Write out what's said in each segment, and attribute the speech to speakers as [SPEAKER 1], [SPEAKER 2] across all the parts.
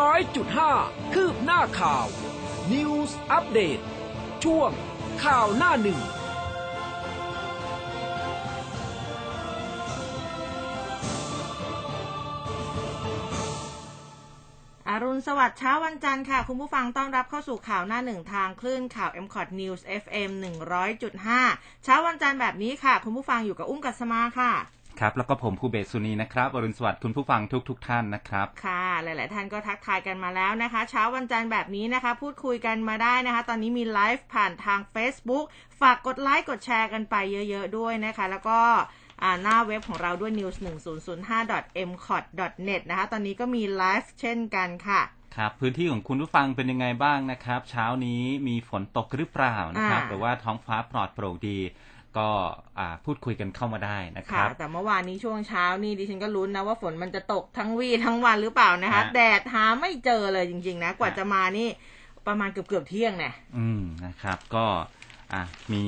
[SPEAKER 1] ร้อยจุดห้าคืบหน้าข่าว News อัปเดตช่วงข่าวหน้าหนึ่ง
[SPEAKER 2] อรุณสวัสดิ์เช้าวันจันทร์ค่ะ คุณผู้ฟังต้อนรับเข้าสู่ข่าวหน้าหนึ่งทางคลื่นข่าว m c o t News FM 100.5 เช้าวันจันทร์แบบนี้ค่ะ คุณผู้ฟังอยู่กับอุ้มกัสมาค่ะ
[SPEAKER 3] ครับ แล้วก็ผมภูเบศสุนีนะครับอรุณสวัสดิ์คุณผู้ฟังทุกทุกๆท่านนะครับ
[SPEAKER 2] ค่ะ หลาย ๆ ท่านก็ทักทายกันมาแล้วนะคะ เช้าวันจันทร์แบบนี้นะคะ พูดคุยกันมาได้นะคะ ตอนนี้มีไลฟ์ผ่านทาง Facebook ฝากกดไลค์กดแชร์กันไปเยอะ ๆ ด้วยนะคะ แล้วก็อ่าหน้าเว็บของเราด้วย news 1005 m c o t net นะคะ ตอนนี้ก็มีไลฟ์เช่นกันค่ะ
[SPEAKER 3] ครับ พื้นที่ของคุณผู้ฟังเป็นยังไงบ้างนะครับ เช้านี้มีฝนตกหรือเปล่านะครับ
[SPEAKER 2] อ่า
[SPEAKER 3] หรือว่าท้องฟ้าปลอดโปร่งดี ก็อ่าพูดคุยกันเข้ามาได้นะค
[SPEAKER 2] ค่ะ
[SPEAKER 3] รับ
[SPEAKER 2] แต่เมื่อวานนี้ช่วงเช้านี่ดิฉันก็ลุ้นนะว่าฝนมันจะตกทั้งวีทั้งวันหรือเปล่านะคะ
[SPEAKER 3] ฮะ
[SPEAKER 2] แดดหาไม่เจอเลยจริง ๆ นะ กว่า
[SPEAKER 3] ฮะ
[SPEAKER 2] จะมานี่ประมาณเกือบเกือบๆเที่ยงเนี่ย
[SPEAKER 3] อืมนะครับ ก็อะมี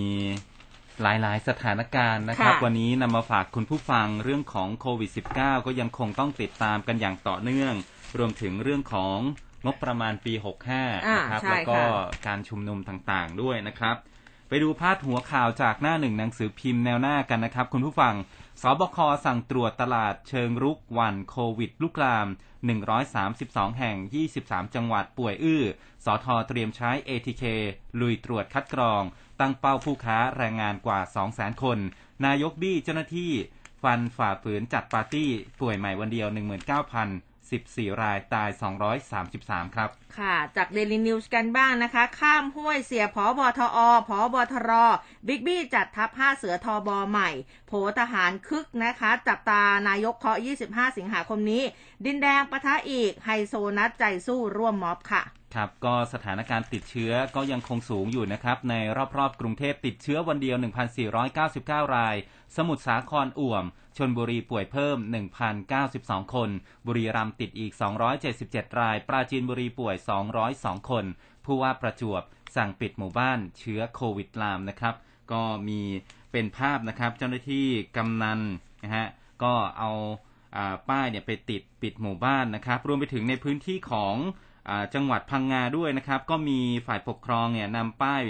[SPEAKER 3] หลายๆ สถานการณ์นะครับ
[SPEAKER 2] ค่ะ
[SPEAKER 3] วันนี้นำมาฝากคุณผู้ฟังเรื่องของโควิด -19 ก็ยังคงต้องติดตามกันอย่างต่อเนื่อง รวมถึงเรื่องของงบประมาณปี 65
[SPEAKER 2] อ่า
[SPEAKER 3] นะครับ
[SPEAKER 2] ใช่
[SPEAKER 3] แล้วก็
[SPEAKER 2] ค่ะ
[SPEAKER 3] การชุมนุมต่างๆด้วยนะครับ ไปดูพาดหัวข่าวจากหน้าหนึ่งหนังสือพิมพ์แนวหน้ากันนะครับคุณผู้ฟัง สบคสั่งตรวจตลาดเชิงรุกวันโควิดลุกลาม 132 แห่ง 23 จังหวัดป่วยอื้อสทเตรียมใช้ ATK ลุยตรวจคัดกรอง ตั้งเป้าผู้ค้าแรงงานกว่า 200,000 คน นายกบี้เจ้าหน้าที่ ฟันฝ่าฝืนจัดปาร์ตี้ ป่วยใหม่วันเดียว 19,014 รายตาย 233 ครับ
[SPEAKER 2] ค่ะ จากเดลินิวส์กันบ้างนะคะ ข้ามห้วยเสียผอบอทอผอบอทร บิ๊กบี้จัดทัพห้าเสือทอบอใหม่ โผทหารคึกนะคะ จับตานายกเคาะ 25 สิงหาคมนี้ ดินแดงปะทะอีก ไฮโซนัทใจสู้ร่วมม็อบค่ะ
[SPEAKER 3] ครับก็สถานการณ์ติดเชื้อก็ยังคงสูงอยู่นะครับ ในรอบๆ กรุงเทพติดเชื้อวันเดียว 1,499 ราย สมุทรสาครอ่วม ชลบุรีป่วยเพิ่ม 1,092 คน บุรีรัมย์ติดอีก 277 ราย ปราจีนบุรีป่วย 202 คน ผู้ว่าประจวบสั่งปิดหมู่บ้านเชื้อโควิดลามนะครับ ก็มีเป็นภาพนะครับ เจ้าหน้าที่กำนันนะฮะ ก็เอาอาป้ายเนี่ยไปติดปิดหมู่บ้านนะครับ รวมไปถึงในพื้นที่ของอจังหวัดพังงาด้วยนะครับ ก็มีฝ่ายปกครองเนี่ยนำป้าย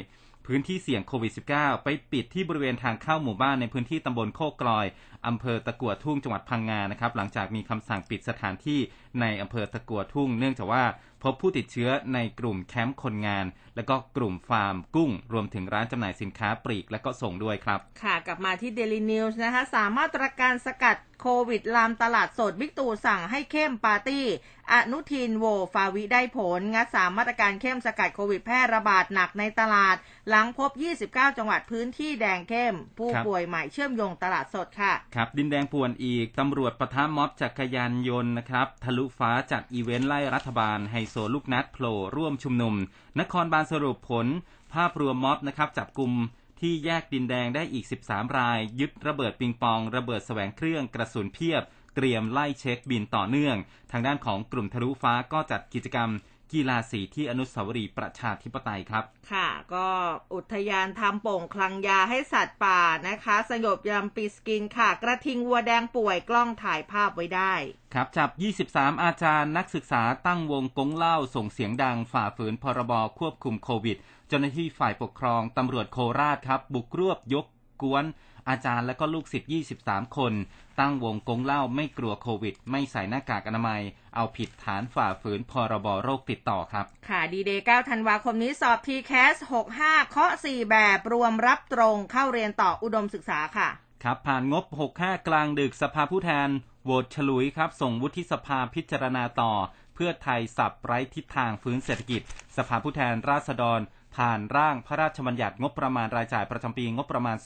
[SPEAKER 3] พื้นที่เสี่ยงโควิด -19 ไปปิดที่บริเวณทางเข้าหมู่บ้านในพื้นที่ตำบลโคกกลอย อำเภอตะกัวทุ่งจังหวัดพังงานะครับ หลังจากมีคำสั่งปิดสถานที่ในอำเภอตะกัวทุ่ง เนื่องจากว่าพบผู้ติดเชื้อในกลุ่มแคมป์คนงาน และก็กลุ่มฟาร์มกุ้ง รวมถึงร้านจำหน่ายสินค้าปลีกและก็ส่งด้วยครับ
[SPEAKER 2] ค่ะกลับมาที่ Daily News นะคะ สามารถตรการสกัดโควิดลามตลาดสดบิ๊กตู่สั่งให้เข้มปาร์ตี้ อนุทินโหวฟาวิได้ผล งัดสามมาตรการเข้มสกัดโควิดแพร่ระบาดหนักในตลาด หลังพบ 29 จังหวัดพื้นที่แดงเข้ม ผู้
[SPEAKER 3] ครับ
[SPEAKER 2] ป่วยใหม่เชื่อมโยงตลาดสดค่ะ
[SPEAKER 3] ครับดินแดงป่วนอีก ตำรวจปะทะม็อบจักรยานยนต์นะครับทะลุฟ้าจัดอีเวนต์ไล่รัฐบาลไฮโซลูกนัดโผล่ร่วมชุมนุม นครบาลสรุปผล ภาพรวมม็อบนะครับจับกลุ่มที่แยกดินแดงได้อีก 13 ราย ยึดระเบิดปิงปอง ระเบิดแสวงเครื่องกระสุนเพียบ เตรียมไล่เช็คบินต่อเนื่อง ทางด้านของกลุ่มทะลุฟ้าก็จัดกิจกรรม กีฬาสีที่อนุสาวรีย์ประชาธิปไตยครับ
[SPEAKER 2] ค่ะ ก็อุทยานทำโป่งคลังยาให้สัตว์ป่านะคะสยบยามปีสกินค่ะ กระทิงวัวแดงป่วยกล้องถ่ายภาพไว้ได้
[SPEAKER 3] ครับ จับ 23 อาจารย์นักศึกษาตั้งวงกงเล่าส่งเสียงดังฝ่าฝืนพรบควบคุมโควิด เจ้าหน้าที่ฝ่ายปกครองตำรวจโคราชครับ บุกรวบยกกวนอาจารย์และก็ลูกศิษย์ 23 คน ตั้งวงกงเล่าไม่กลัวโควิด ไม่ใส่หน้ากากอนามัย เอาผิดฐานฝ่าฝืนพรบโรคติดต่อครับ
[SPEAKER 2] ค่ะดีเดย์9ธันวาคมนี้สอบ t c a s 65เคาะ4 แบบรวมรับตรงเข้าเรียนต่ออุดมศึกษาค่ะ
[SPEAKER 3] ครับผ่านงบ 65 กลางดึกสภาผู้แทนโหวตฉลุยครับ ส่งวุฒิสภาพิจารณาต่อ เพื่อไทยสับไร้ทิศทางฟื้นเศรษฐกิจ สภาผู้แทนราษฎร ผ่านร่างพระราชบัญญัติงบประมาณรายจ่ายประจำปีงบประมาณ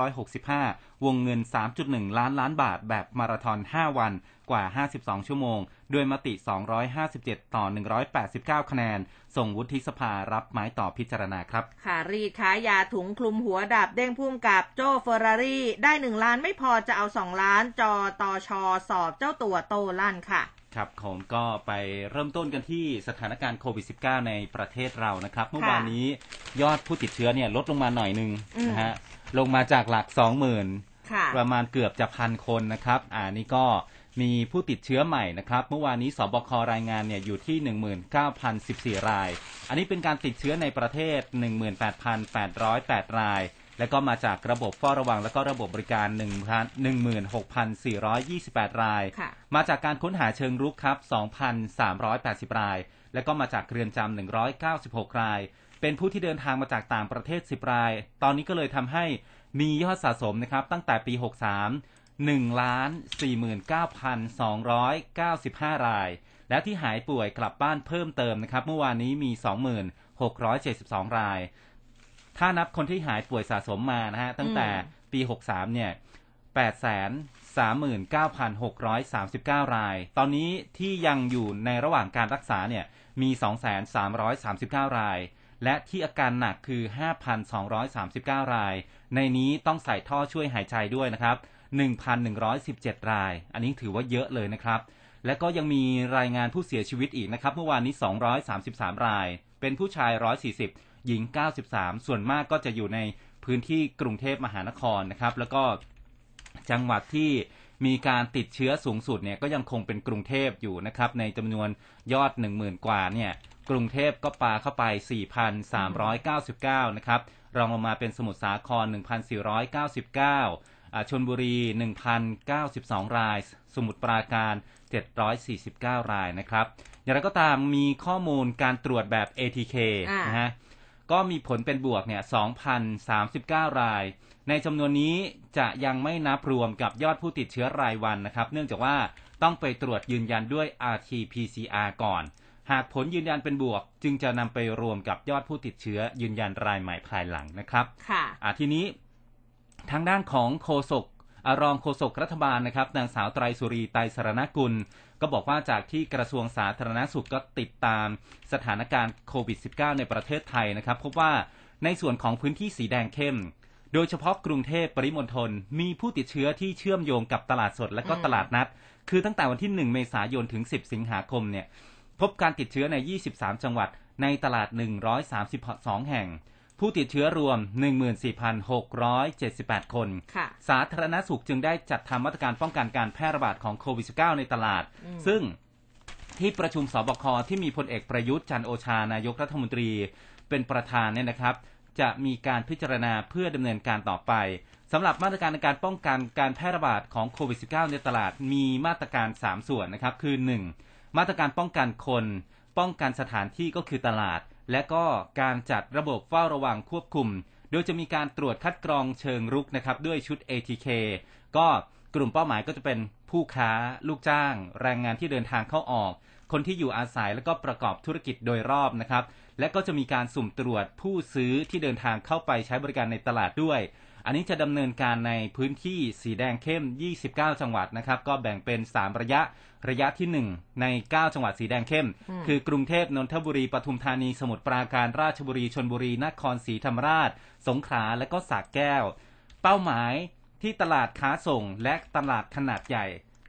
[SPEAKER 3] 2565 วงเงิน 3.1 ล้านล้านบาทแบบมาราธอน 5 วันกว่า 52 ชั่วโมง ด้วยมติ 257 ต่อ 189 คะแนน ส่งวุฒิสภารับไม้ต่อพิจารณาครับ
[SPEAKER 2] ค่ะรีดขายยาถุงคลุมหัวดับเด้งพุ่มกับโจเฟอร์รารี่ ได้ 1 ล้านไม่พอจะเอา 2 ล้านจอตอชอสอบเจ้าตัวโตลั่นค่ะ
[SPEAKER 3] ครับผมก็ไปเริ่มต้นกันที่สถานการณ์โควิด -19 ในประเทศเรานะครับ เมื่อวานนี้ยอดผู้ติดเชื้อเนี่ยลดลงมาหน่อยหนึง
[SPEAKER 2] อืม
[SPEAKER 3] นะฮะลงมาจากหลัก20,000
[SPEAKER 2] ค่ะ
[SPEAKER 3] ประมาณเกือบจะพันคนนะครับ อ่านี่ก็มีผู้ติดเชื้อใหม่นะครับ เมื่อวานนี้สบครายงานเนี่ยอยู่ที่ 19,014 ราย อันนี้เป็นการติดเชื้อในประเทศ 18,808 ราย และก็มาจากระบบเฝ้าระวัง และก็ระบบบริการ 16,428 ราย
[SPEAKER 2] ค่ะ
[SPEAKER 3] มาจากการค้นหาเชิงรุกครับ 2,380 ราย และก็มาจากเรือนจำ196 ราย เป็นผู้ที่เดินทางมาจากต่างประเทศ 10 ราย ตอนนี้ก็เลยทำให้มียอดสะสมนะครับ ตั้งแต่ปี 63 1ล้าน49,295 ราย และที่หายป่วยกลับบ้านเพิ่มเติมนะครับ เมื่อวานนี้มี 2672 ราย ถ้านับคนที่หายป่วยสะสมมานะฮะ ตั้งแต่ปี 63 เนี่ย 839,639 ราย ตอนนี้ที่ยังอยู่ในระหว่างการรักษาเนี่ย มี 2,339 ราย และที่อาการหนักคือ 5,239 ราย ในนี้ต้องใส่ท่อช่วยหายใจด้วยนะครับ 1,117 ราย อันนี้ถือว่าเยอะเลยนะครับ และก็ยังมีรายงานผู้เสียชีวิตอีกนะครับ เมื่อวานนี้ 233 ราย เป็นผู้ชาย 140 หญิง 93 ส่วนมากก็จะอยู่ในพื้นที่กรุงเทพมหานครนะครับ แล้วก็จังหวัดที่มีการติดเชื้อสูงสุดเนี่ยก็ยังคงเป็นกรุงเทพอยู่นะครับ ในจำนวนยอด 10,000 กว่าเนี่ยกรุงเทพก็ปาเข้าไป 4,399 นะครับ รองลงมาเป็นสมุทรสาคร 1,499อ่าชนบุรี 1,092 ราย สมุทรปราการ 749 รายนะครับ อย่างไรก็ตามมีข้อมูลการตรวจแบบ ATK
[SPEAKER 2] อ่าน
[SPEAKER 3] นะฮะ ก็มีผลเป็นบวกเนี่ย2,039 ราย ในจำนวนนี้จะยังไม่นับรวมกับยอดผู้ติดเชื้อรายวันนะครับ เนื่องจากว่าต้องไปตรวจยืนยันด้วย RT-PCR ก่อน หากผลยืนยันเป็นบวก จึงจะนำไปรวมกับยอดผู้ติดเชื้อยืนยันรายใหม่ภายหลังนะครับ
[SPEAKER 2] ค่ะ
[SPEAKER 3] อ่าทีนี้ทางด้านของโฆษกอารองโฆษกรัฐบาลนะครับนางสาวไตรสุรีไตรสรณกุล ก็บอกว่าจากที่กระทรวงสาธารณสุขก็ติดตามสถานการณ์โควิด -19 ในประเทศไทยนะครับ พบว่าในส่วนของพื้นที่สีแดงเข้ม โดยเฉพาะกรุงเทพปริมณฑลมีผู้ติดเชื้อที่เชื่อมโยงกับตลาดสดและก็
[SPEAKER 2] อืม
[SPEAKER 3] ตลาดนัด คือตั้งแต่วันที่ 1 เมษายนถึง 10 สิงหาคมเนี่ยพบการติดเชื้อใน 23 จังหวัดในตลาด 132 แห่ง ผู้ติดเชื้อรวม 14,678 คน
[SPEAKER 2] ค่ะ
[SPEAKER 3] สาธารณสุขจึงได้จัดทำมาตรการป้องกันการแพร่ระบาดของโควิด -19 ในตลาด
[SPEAKER 2] อืม
[SPEAKER 3] ซึ่งที่ประชุมสบคที่มีพลเอกประยุทธ์จันทร์โอชานายกรัฐมนตรีเป็นประธานเนี่ยนะครับ จะมีการพิจารณาเพื่อดำเนินการต่อไปสำหรับมาตรการในการป้องกันการแพร่ระบาดของโควิด -19 ในตลาดมีมาตรการ 3 ส่วนนะครับ คือ 1. มาตรการป้องกันคน ป้องกันสถานที่ก็คือตลาด และก็การจัดระบบเฝ้าระวังควบคุม โดยจะมีการตรวจคัดกรองเชิงรุกนะครับด้วยชุด ATK ก็กลุ่มเป้าหมายก็จะเป็นผู้ค้า ลูกจ้าง แรงงานที่เดินทางเข้าออก คนที่อยู่อาศัยและก็ประกอบธุรกิจโดยรอบนะครับ และก็จะมีการสุ่มตรวจผู้ซื้อที่เดินทางเข้าไปใช้บริการในตลาดด้วย อันนี้จะดำเนินการในพื้นที่สีแดงเข้ม 29 จังหวัดนะครับ ก็แบ่งเป็น 3 ระยะ ระยะที่ 1 ใน 9 จังหวัดสีแดงเข้ม
[SPEAKER 2] อืม
[SPEAKER 3] คือกรุงเทพ นนทบุรี ปทุมธานี สมุทรปราการ ราชบุรี ชนบุรี นครศรีธรรมราช สงขลา และก็สระแก้ว เป้าหมายที่ตลาดค้าส่งและตลาดขนาดใหญ่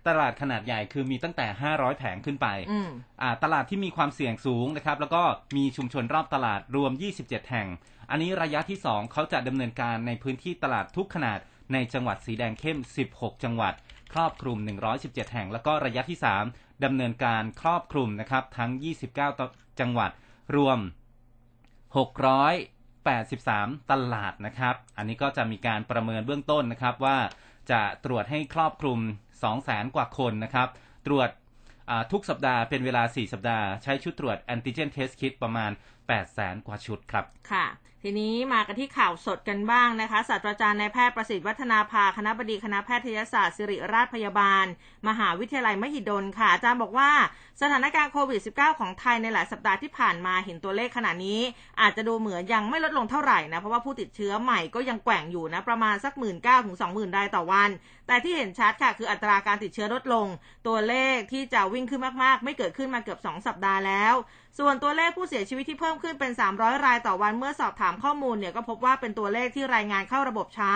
[SPEAKER 3] ตลาดขนาดใหญ่คือมีตั้งแต่ 500 แผงขึ้นไป
[SPEAKER 2] อืม
[SPEAKER 3] อ่าตลาดที่มีความเสี่ยงสูงนะครับ แล้วก็มีชุมชนรอบตลาดรวม 27 แห่ง อันนี้ระยะที่ 2 เขาจะดำเนินการในพื้นที่ตลาดทุกขนาดในจังหวัดสีแดงเข้ม 16 จังหวัด ครอบคลุม 117 แห่ง แล้วก็ระยะที่ 3ดำเนินการครอบคลุมนะครับทั้ง 29 จังหวัดรวม 683 ตลาดนะครับ อันนี้ก็จะมีการประเมินเบื้องต้นนะครับว่าจะตรวจให้ครอบคลุม 200,000 กว่าคนนะครับ ตรวจทุกสัปดาห์เป็นเวลา 4 สัปดาห์ ใช้ชุดตรวจแอนติเจนเทสคิ t ประมาณ 800,000 กว่าชุดครับ
[SPEAKER 2] ค่ะ ทีนี้มากันที่ข่าวสดกันบ้างนะคะศาสตราจารย์นายแพทย์ประสิทธิ์วัฒนาภาคณะบดีคณะแพทยศาสตร์ศิริราชพยาบาล มหาวิทยาลัยมหิดลค่ะ อาจารย์บอกว่าสถานการณ์โควิด -19 ของไทยในหลายสัปดาห์ที่ผ่านมาเห็นตัวเลขขณะนี้ อาจจะดูเหมือนยังไม่ลดลงเท่าไหร่นะ เพราะว่าผู้ติดเชื้อใหม่ก็ยังแกว่งอยู่นะ ประมาณสักหมื่นเก้าถึงสองหมื่นรายต่อวัน แต่ที่เห็นชัดค่ะ คืออัตราการติดเชื้อลดลง ตัวเลขที่จะวิ่งขึ้นมากๆ ไม่เกิดขึ้นมาเกือบ2สัปดาห์แล้ว ส่วนตัวเลขผู้เสียชีวิตที่เพิ่มขึ้นเป็น 300 รายต่อวันเมื่อสอบถามข้อมูลเนี่ยก็พบว่าเป็นตัวเลขที่รายงานเข้าระบบช้า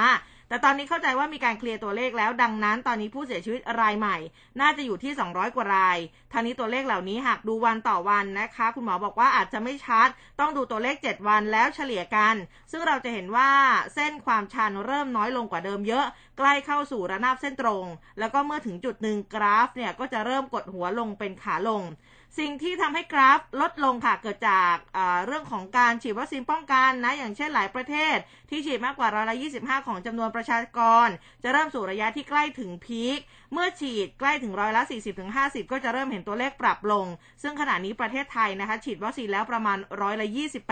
[SPEAKER 2] แต่ตอนนี้เข้าใจว่ามีการเคลียร์ตัวเลขแล้ว ดังนั้นตอนนี้ผู้เสียชีวิตรายใหม่ น่าจะอยู่ที่ 200 กว่ารายทางนี้ตัวเลขเหล่านี้หากดูวันต่อวันนะคะ คุณหมอบอกว่าอาจจะไม่ชัด ต้องดูตัวเลข 7 วันแล้วเฉลี่ยกัน ซึ่งเราจะเห็นว่าเส้นความชันเริ่มน้อยลงกว่าเดิมเยอะ ใกล้เข้าสู่ระนาบเส้นตรง แล้วก็เมื่อถึงจุดหนึ่งกราฟเนี่ยก็จะเริ่มกดหัวลงเป็นขาลง สิ่งที่ทำให้กราฟลดลงค่ะเกิดจากเรื่องของการฉีดวัคซีนป้องกันนะ อย่างเช่นหลายประเทศ ที่ฉีดมากกว่าร้อยละ25ของจำนวนประชากร จะเริ่มสู่ระยะที่ใกล้ถึงพีคเมื่อฉีดใกล้ถึงร้อยละ 40-50 ก็จะเริ่มเห็นตัวเลขปรับลง ซึ่งขณะนี้ประเทศไทยนะคะ ฉีดวัคซีนแล้วประมาณร้อยละ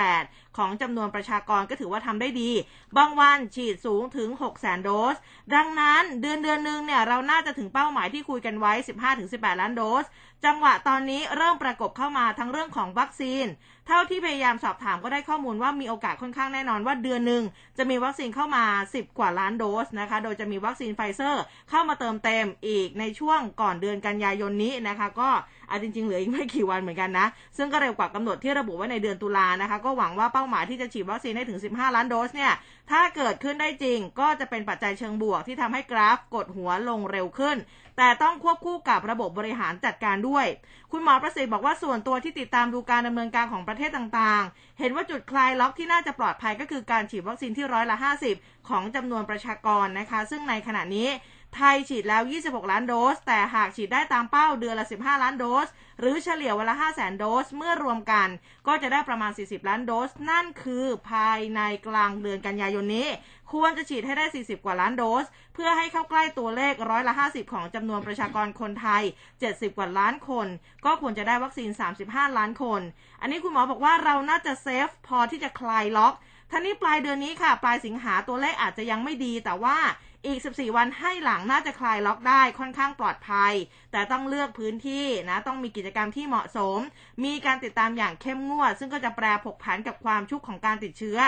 [SPEAKER 2] 28 ของจำนวนประชากรก็ถือว่าทำได้ดี บางวันฉีดสูงถึง 6 0 0 0 0โดส ดังนั้นเดือนเดือนหนึ่งเนี่ยเราน่าจะถึงเป้าหมายที่คุยกันไว้ 15-18 ล้านโดส จังหวะตอนนี้เริ่มประกบเข้ามาทั้งเรื่องของวัคซีน เท่าที่พยายามสอบถามก็ได้ข้อมูลว่ามีโอกาสค่อนข้างแน่นอนว่าเดือนหนึ่งจะมีวัคซีนเข้ามา 10 กว่าล้านโดสนะคะ โดยจะมีวัคซีนไฟเซอร์เข้ามาเติมเต็มอีกในช่วงก่อนเดือนกันยายนนี้นะคะ ก็อาจริงๆเหลืออีกไม่กี่วันเหมือนกันนะ ซึ่งก็เร็วกว่ากำหนดที่ระบุไว้ในเดือนตุลานะคะ ก็หวังว่าเป้าหมายที่จะฉีดวัคซีนได้ถึง 15 ล้านโดสเนี่ย ถ้าเกิดขึ้นได้จริงก็จะเป็นปัจจัยเชิงบวกที่ทำให้กราฟกดหัวลงเร็วขึ้น แต่ต้องควบคู่กับระบบบริหารจัดการด้วย คุณหมอประสิทธิ์บอกว่าส่วนตัวที่ติดตามดูการดำเนินการของประเทศต่างๆ เห็นว่าจุดคลายล็อกที่น่าจะปลอดภัยก็คือการฉีดวัคซีนที่ร้อยละ 50 ของจำนวนประชากรนะคะ ซึ่งในขณะนี้ ไทยฉีดแล้ว 26 ล้านโดส แต่หากฉีดได้ตามเป้าเดือนละ 15 ล้านโดส หรือเฉลี่ยวันละ5 0 0 0 0 0โดส เมื่อรวมกันก็จะได้ประมาณ 40 ล้านโดส นั่นคือภายในกลางเดือนกันยายนนี้ ควรจะฉีดให้ได้ 40 กว่าล้านโดส เพื่อให้เข้าใกล้ตัวเลขร้อยละ 50 ของจำนวนประชากรคนไทย 70 กว่าล้านคน ก็ควรจะได้วัคซีน 35 ล้านคน อันนี้คุณหมอบอกว่าเราน่าจะเซฟพอที่จะคลายล็อกท่านี้ปลายเดือนนี้ค่ะ ปลายสิงหาตัวเลขอาจจะยังไม่ดีแต่ว่า อีก 14 วันให้หลังน่าจะคลายล็อกได้ค่อนข้างปลอดภัย แต่ต้องเลือกพื้นที่นะต้องมีกิจกรรมที่เหมาะสม มีการติดตามอย่างเข้มงวด ซึ่งก็จะแปรผกผันกับความชุกของการติดเชื้อ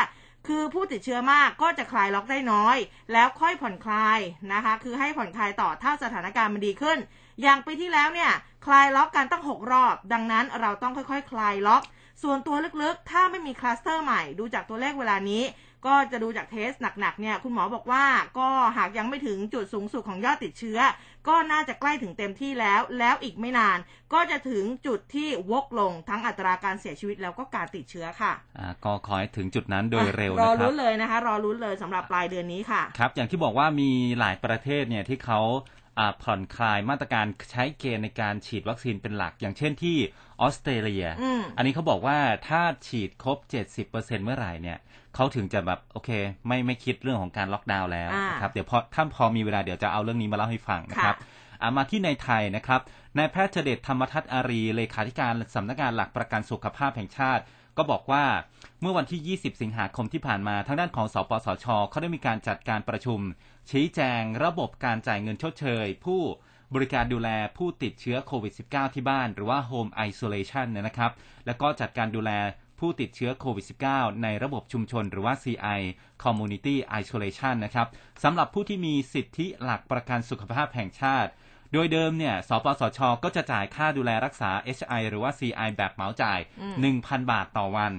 [SPEAKER 2] คือผู้ติดเชื้อมากก็จะคลายล็อกได้น้อย แล้วค่อยผ่อนคลายนะคะ คือให้ผ่อนคลายต่อถ้าสถานการณ์มันดีขึ้น อย่างปีที่แล้วเนี่ยคลายล็อกกันตั้ง 6 รอบ ดังนั้นเราต้องค่อยๆ คลายล็อก ส่วนตัวลึกๆ ถ้าไม่มีคลัสเตอร์ใหม่ดูจากตัวเลขเวลานี้ ก็จะดูจากเทสหนักๆเนี่ยคุณหมอบอกว่าก็หากยังไม่ถึงจุดสูงสุดของยอดติดเชื้อ ก็น่าจะใกล้ถึงเต็มที่แล้ว แล้วอีกไม่นาน ก็จะถึงจุดที่วกลงทั้งอัตราการเสียชีวิตแล้วก็การติดเชื้อค่ะ
[SPEAKER 3] อ่าก็ขอให้ถึงจุดนั้นโดยเร็ว
[SPEAKER 2] นะครับรอรุ้นเลยนะคะ รอรุ้นเลยสำหรับปลายเดือนนี้ค่ะ
[SPEAKER 3] ครับ อย่างที่บอกว่ามีหลายประเทศเนี่ยที่เขาผ่อนคลายมาตรการใช้เกณฑ์ในการฉีดวัคซีนเป็นหลัก อย่างเช่นที่ออสเตรเลีย อันนี้เขาบอกว่าถ้าฉีดครบ 70%เมื่อไหร่เนี่ย เขาถึงจะแบบโอเค ไม่ไม่คิดเรื่องของการล็อกดาวน์แล้วนะครับเดี๋ยวพอถ้าพอมีเวลาเดี๋ยวจะเอาเรื่องนี้มาเล่าให้ฟังนะครับมาที่ในไทยนะครับนายแพทย์เดชธรรมทัศน์อารีเลขาธิการสำนักงานหลักประกันสุขภาพแห่งชาติ ก็บอกว่าเมื่อวันที่ 20 สิงหาคมที่ผ่านมาทางด้านของสปสชเขาได้มีการจัดการประชุม ชี้แจงระบบการจ่ายเงินชดเชย ผู้บริการดูแลผู้ติดเชื้อโควิด -19 ที่บ้าน หรือว่า Home Isolation นะครับ แล้วก็จัดการดูแล ผู้ติดเชื้อโควิด -19 ในระบบชุมชนหรือว่า CI Community Isolation นะครับสำหรับผู้ที่มีสิทธิหลักประกันสุขภาพแห่งชาติ โดยเดิมเนี่ย สปสช ก็จะจ่ายค่าดูแลรักษา HI หรือว่า CI แบบเหมาจ่าย 1,000 บาทต่อวัน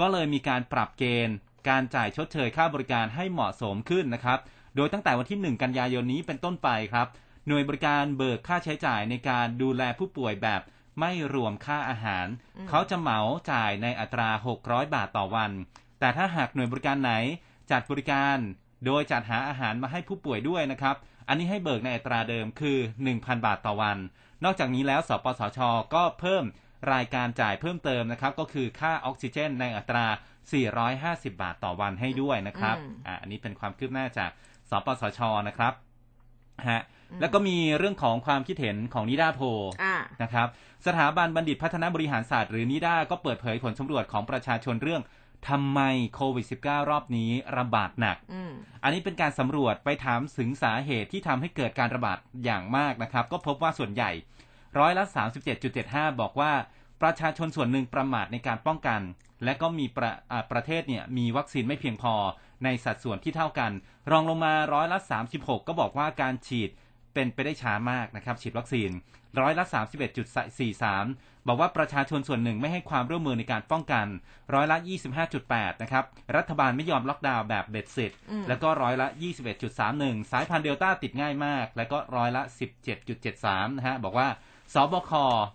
[SPEAKER 3] ก็เลยมีการปรับเกณฑ์ การจ่ายชดเชยค่าบริการให้เหมาะสมขึ้นนะครับ โดยตั้งแต่วันที่ 1 กันยายนนี้เป็นต้นไปครับ หน่วยบริการเบิกค่าใช้จ่ายในการดูแลผู้ป่วยแบบ ไม่รวมค่าอาหาร เขาจะเหมาจ่ายในอัตรา 600 บาทต่อวัน แต่ถ้าหากหน่วยบริการไหนจัดบริการ โดยจัดหาอาหารมาให้ผู้ป่วยด้วยนะครับ อันนี้ให้เบิกในอัตราเดิมคือ 1,000 บาทต่อวัน นอกจากนี้แล้ว สปสช ก็เพิ่มรายการจ่ายเพิ่มเติมนะครับ ก็คือค่าออกซิเจนในอัตรา 450 บาทต่อวันให้ด้วยนะครับอ่าอันนี้เป็นความคืบหน้าจาก สปสช นะครับ ฮะ แล้วก็มีเรื่องของความคิดเห็นของนิดาโพนะครับ สถาบันบัณฑิตพัฒนาบริหารศาสตร์หรือนิดาก็เปิดเผยผลสำรวจของประชาชนเรื่องทำไมโควิด -19 รอบนี้ระบาดหนักอันนี้เป็นการสำรวจไปถามถึงสาเหตุที่ทำให้เกิดการระบาดอย่างมากนะครับ ก็พบว่าส่วนใหญ่ร้อยละ 37.75 บอกว่าประชาชนส่วนหนึ่งประมาทในการป้องกัน และก็มีประประเทศเนี่ยมีวัคซีนไม่เพียงพอในสัดส่วนที่เท่ากัน รองลงมาร้อยละ 36 ก็บอกว่าการฉีด เป็นไปได้ช้ามากนะครับฉีดวัคซีนร้อยละ 31.43 บอกว่าประชาชนส่วนหนึ่งไม่ให้ความร่วมมือในการป้องกันร้อยละ 25.8 นะครับ รัฐบาลไม่ยอมล็อกดาวน์แบบเบ็ดเสร็จ
[SPEAKER 2] อืม
[SPEAKER 3] แล้วก็ร้อยละ 21.31 สายพันธุ์เดลต้าติดง่ายมาก แล้วก็ร้อยละ 17.73 นะฮะ บอกว่า สบค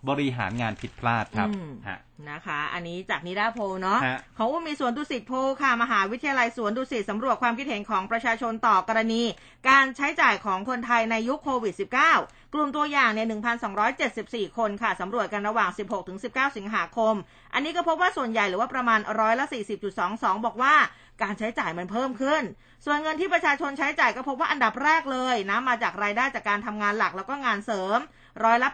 [SPEAKER 3] บริหารงานผิดพลาดครับ
[SPEAKER 2] อืม
[SPEAKER 3] ฮะ
[SPEAKER 2] นะคะ อันนี้จากนิดาโพลเนาะ
[SPEAKER 3] ฮะ
[SPEAKER 2] ของอุ้มมีสวนดุสิตโพลค่ะมหาวิทยาลัยสวนดุสิตสำรวจความคิดเห็นของประชาชนต่อกรณี การใช้จ่ายของคนไทยในยุคโควิด -19 กลุ่มตัวอย่างเนี่ย 1,274 คนค่ะสำรวจกันระหว่าง 16ถึง19 สิงหาคม อันนี้ก็พบว่าส่วนใหญ่หรือว่าประมาณร้อยละ 40.22 บอกว่าการใช้จ่ายมันเพิ่มขึ้น ส่วนเงินที่ประชาชนใช้จ่ายก็พบว่าอันดับแรกเลยนะมาจากรายได้จากการทำงานหลักแล้วก็งานเสริม ร้อยละ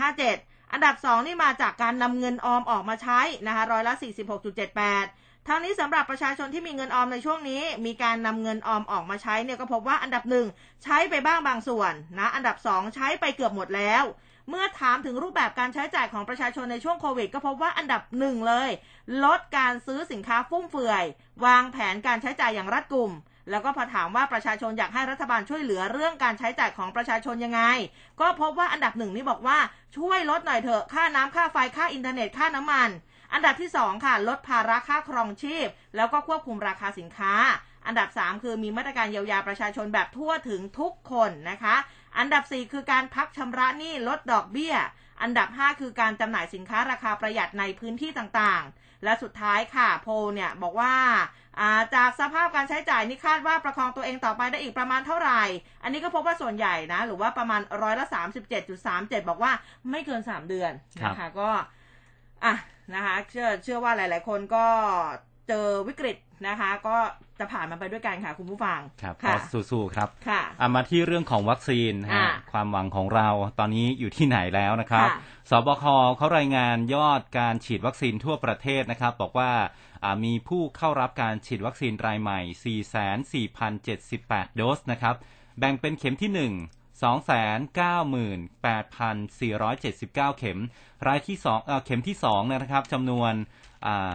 [SPEAKER 2] 83.57 อันดับ 2 นี่มาจากการนำเงินออมออกมาใช้นะคะร้อยละ 46.78 ทั้งนี้สำหรับประชาชนที่มีเงินออมในช่วงนี้ มีการนำเงินออมออกมาใช้เนี่ยก็พบว่าอันดับหนึ่งใช้ไปบ้างบางส่วนนะอันดับ 2 ใช้ไปเกือบหมดแล้วเมื่อถามถึงรูปแบบการใช้จ่ายของประชาชนในช่วงโควิด ก็พบว่าอันดับหนึ่งเลย ลดการซื้อสินค้าฟุ่มเฟือย วางแผนการใช้จ่ายอย่างรัดกุม แล้วก็พอถามว่าประชาชนอยากให้รัฐบาลช่วยเหลือเรื่องการใช้จ่ายของประชาชนยังไง ก็พบว่าอันดับหนึ่งนี่บอกว่าช่วยลดหน่อยเถอะค่าน้ำค่าไฟค่าอินเทอร์เน็ตค่าน้ำมัน อันดับที่ 2 ค่ะ ลดภาระค่าครองชีพ แล้วก็ควบคุมราคาสินค้า อันดับ 3 คือมีมาตรการเยียวยาประชาชนแบบทั่วถึงทุกคนนะคะ อันดับ 4 คือการพักชำระหนี้ลดดอกเบี้ย อันดับ 5 คือการจำหน่ายสินค้าราคาประหยัดในพื้นที่ต่างๆ และสุดท้ายค่ะโพลเนี่ยบอกว่าอ่าจากสภาพการใช้จ่ายนี่คาดว่าประคองตัวเองต่อไปได้อีกประมาณเท่าไหร่ อันนี้ก็พบว่าส่วนใหญ่นะ หรือว่าประมาณร้อยละ37.37บอกว่าไม่เกิน3เดือนนะคะก็อะนะคะเชื่อเชื่อว่าหลาย ๆ คนก็เจอวิกฤต นะคะ ก็จะผ่านมันไปด้วยกันค่ะคุณผู้ฟัง
[SPEAKER 3] ครับ
[SPEAKER 2] ค่ะ
[SPEAKER 3] ก็สู้ๆครับ
[SPEAKER 2] ค่ะ
[SPEAKER 3] อะมาที่เรื่องของวัคซีนนะฮะ
[SPEAKER 2] อ่า
[SPEAKER 3] ความหวังของเราตอนนี้อยู่ที่ไหนแล้วนะครับ
[SPEAKER 2] ค่ะ
[SPEAKER 3] สบคเขารายงานยอดการฉีดวัคซีนทั่วประเทศนะครับ บอกว่าอ่ามีผู้เข้ารับการฉีดวัคซีนรายใหม่ 4,4,078 โดสนะครับ แบ่งเป็นเข็มที่ 1 298,479 เข็ม รายที่2เอ่อเข็มที่2เนี่ยนะครับจำนวนอ่า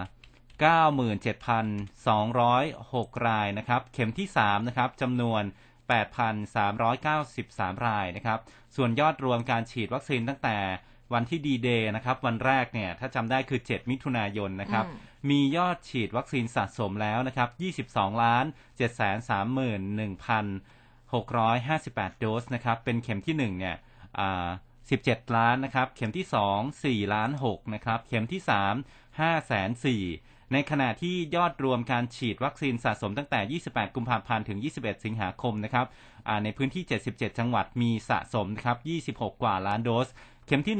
[SPEAKER 3] 97,206 รายนะครับ เข็มที่ 3 นะครับจำนวน 8,393 รายนะครับ ส่วนยอดรวมการฉีดวัคซีนตั้งแต่วันที่ดีเดย์นะครับ วันแรกเนี่ยถ้าจำได้คือ 7 มิถุนายนนะครับ
[SPEAKER 2] อืม
[SPEAKER 3] มียอดฉีดวัคซีนสะสมแล้วนะครับ 22ล้าน731,658 โดสนะครับ เป็นเข็มที่ 1 เนี่ยอ่า17 ล้านนะครับ เข็มที่ 2 4 ล้าน6นะครับ เข็มที่ 3 5แสน4 ในขณะที่ยอดรวมการฉีดวัคซีนสะสมตั้งแต่ 28 กุมภาพันธ์ ถึง 21 สิงหาคมนะครับอ่าในพื้นที่ 77 จังหวัดมีสะสมนะครับ 26 กว่าล้านโดส เข็มที่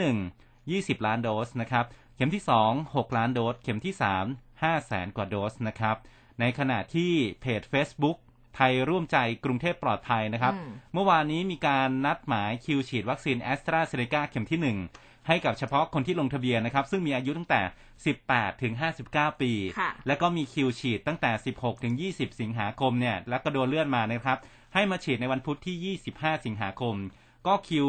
[SPEAKER 3] 1 20 ล้านโดสนะครับ เข็มที่ 2 6 ล้านโดส เข็มที่ 3 5แสนกว่าโดสนะครับ ในขณะที่เพจ Facebook ไทยร่วมใจกรุงเทพปลอดภัยนะครับ
[SPEAKER 2] อืม
[SPEAKER 3] เมื่อวานนี้มีการนัดหมายคิวฉีดวัคซีนแอสตราเซเนกาเข็มที่ 1 ให้กับเฉพาะคนที่ลงทะเบียนนะครับ ซึ่งมีอายุตั้งแต่ 18 ถึง 59 ปี
[SPEAKER 2] ค่ะ
[SPEAKER 3] แล้วก็มีคิวฉีดตั้งแต่ 16 ถึง 20 สิงหาคมเนี่ย แล้วก็โดนเลื่อนมานะครับ ให้มาฉีดในวันพุธที่ 25 สิงหาคม ก็คิว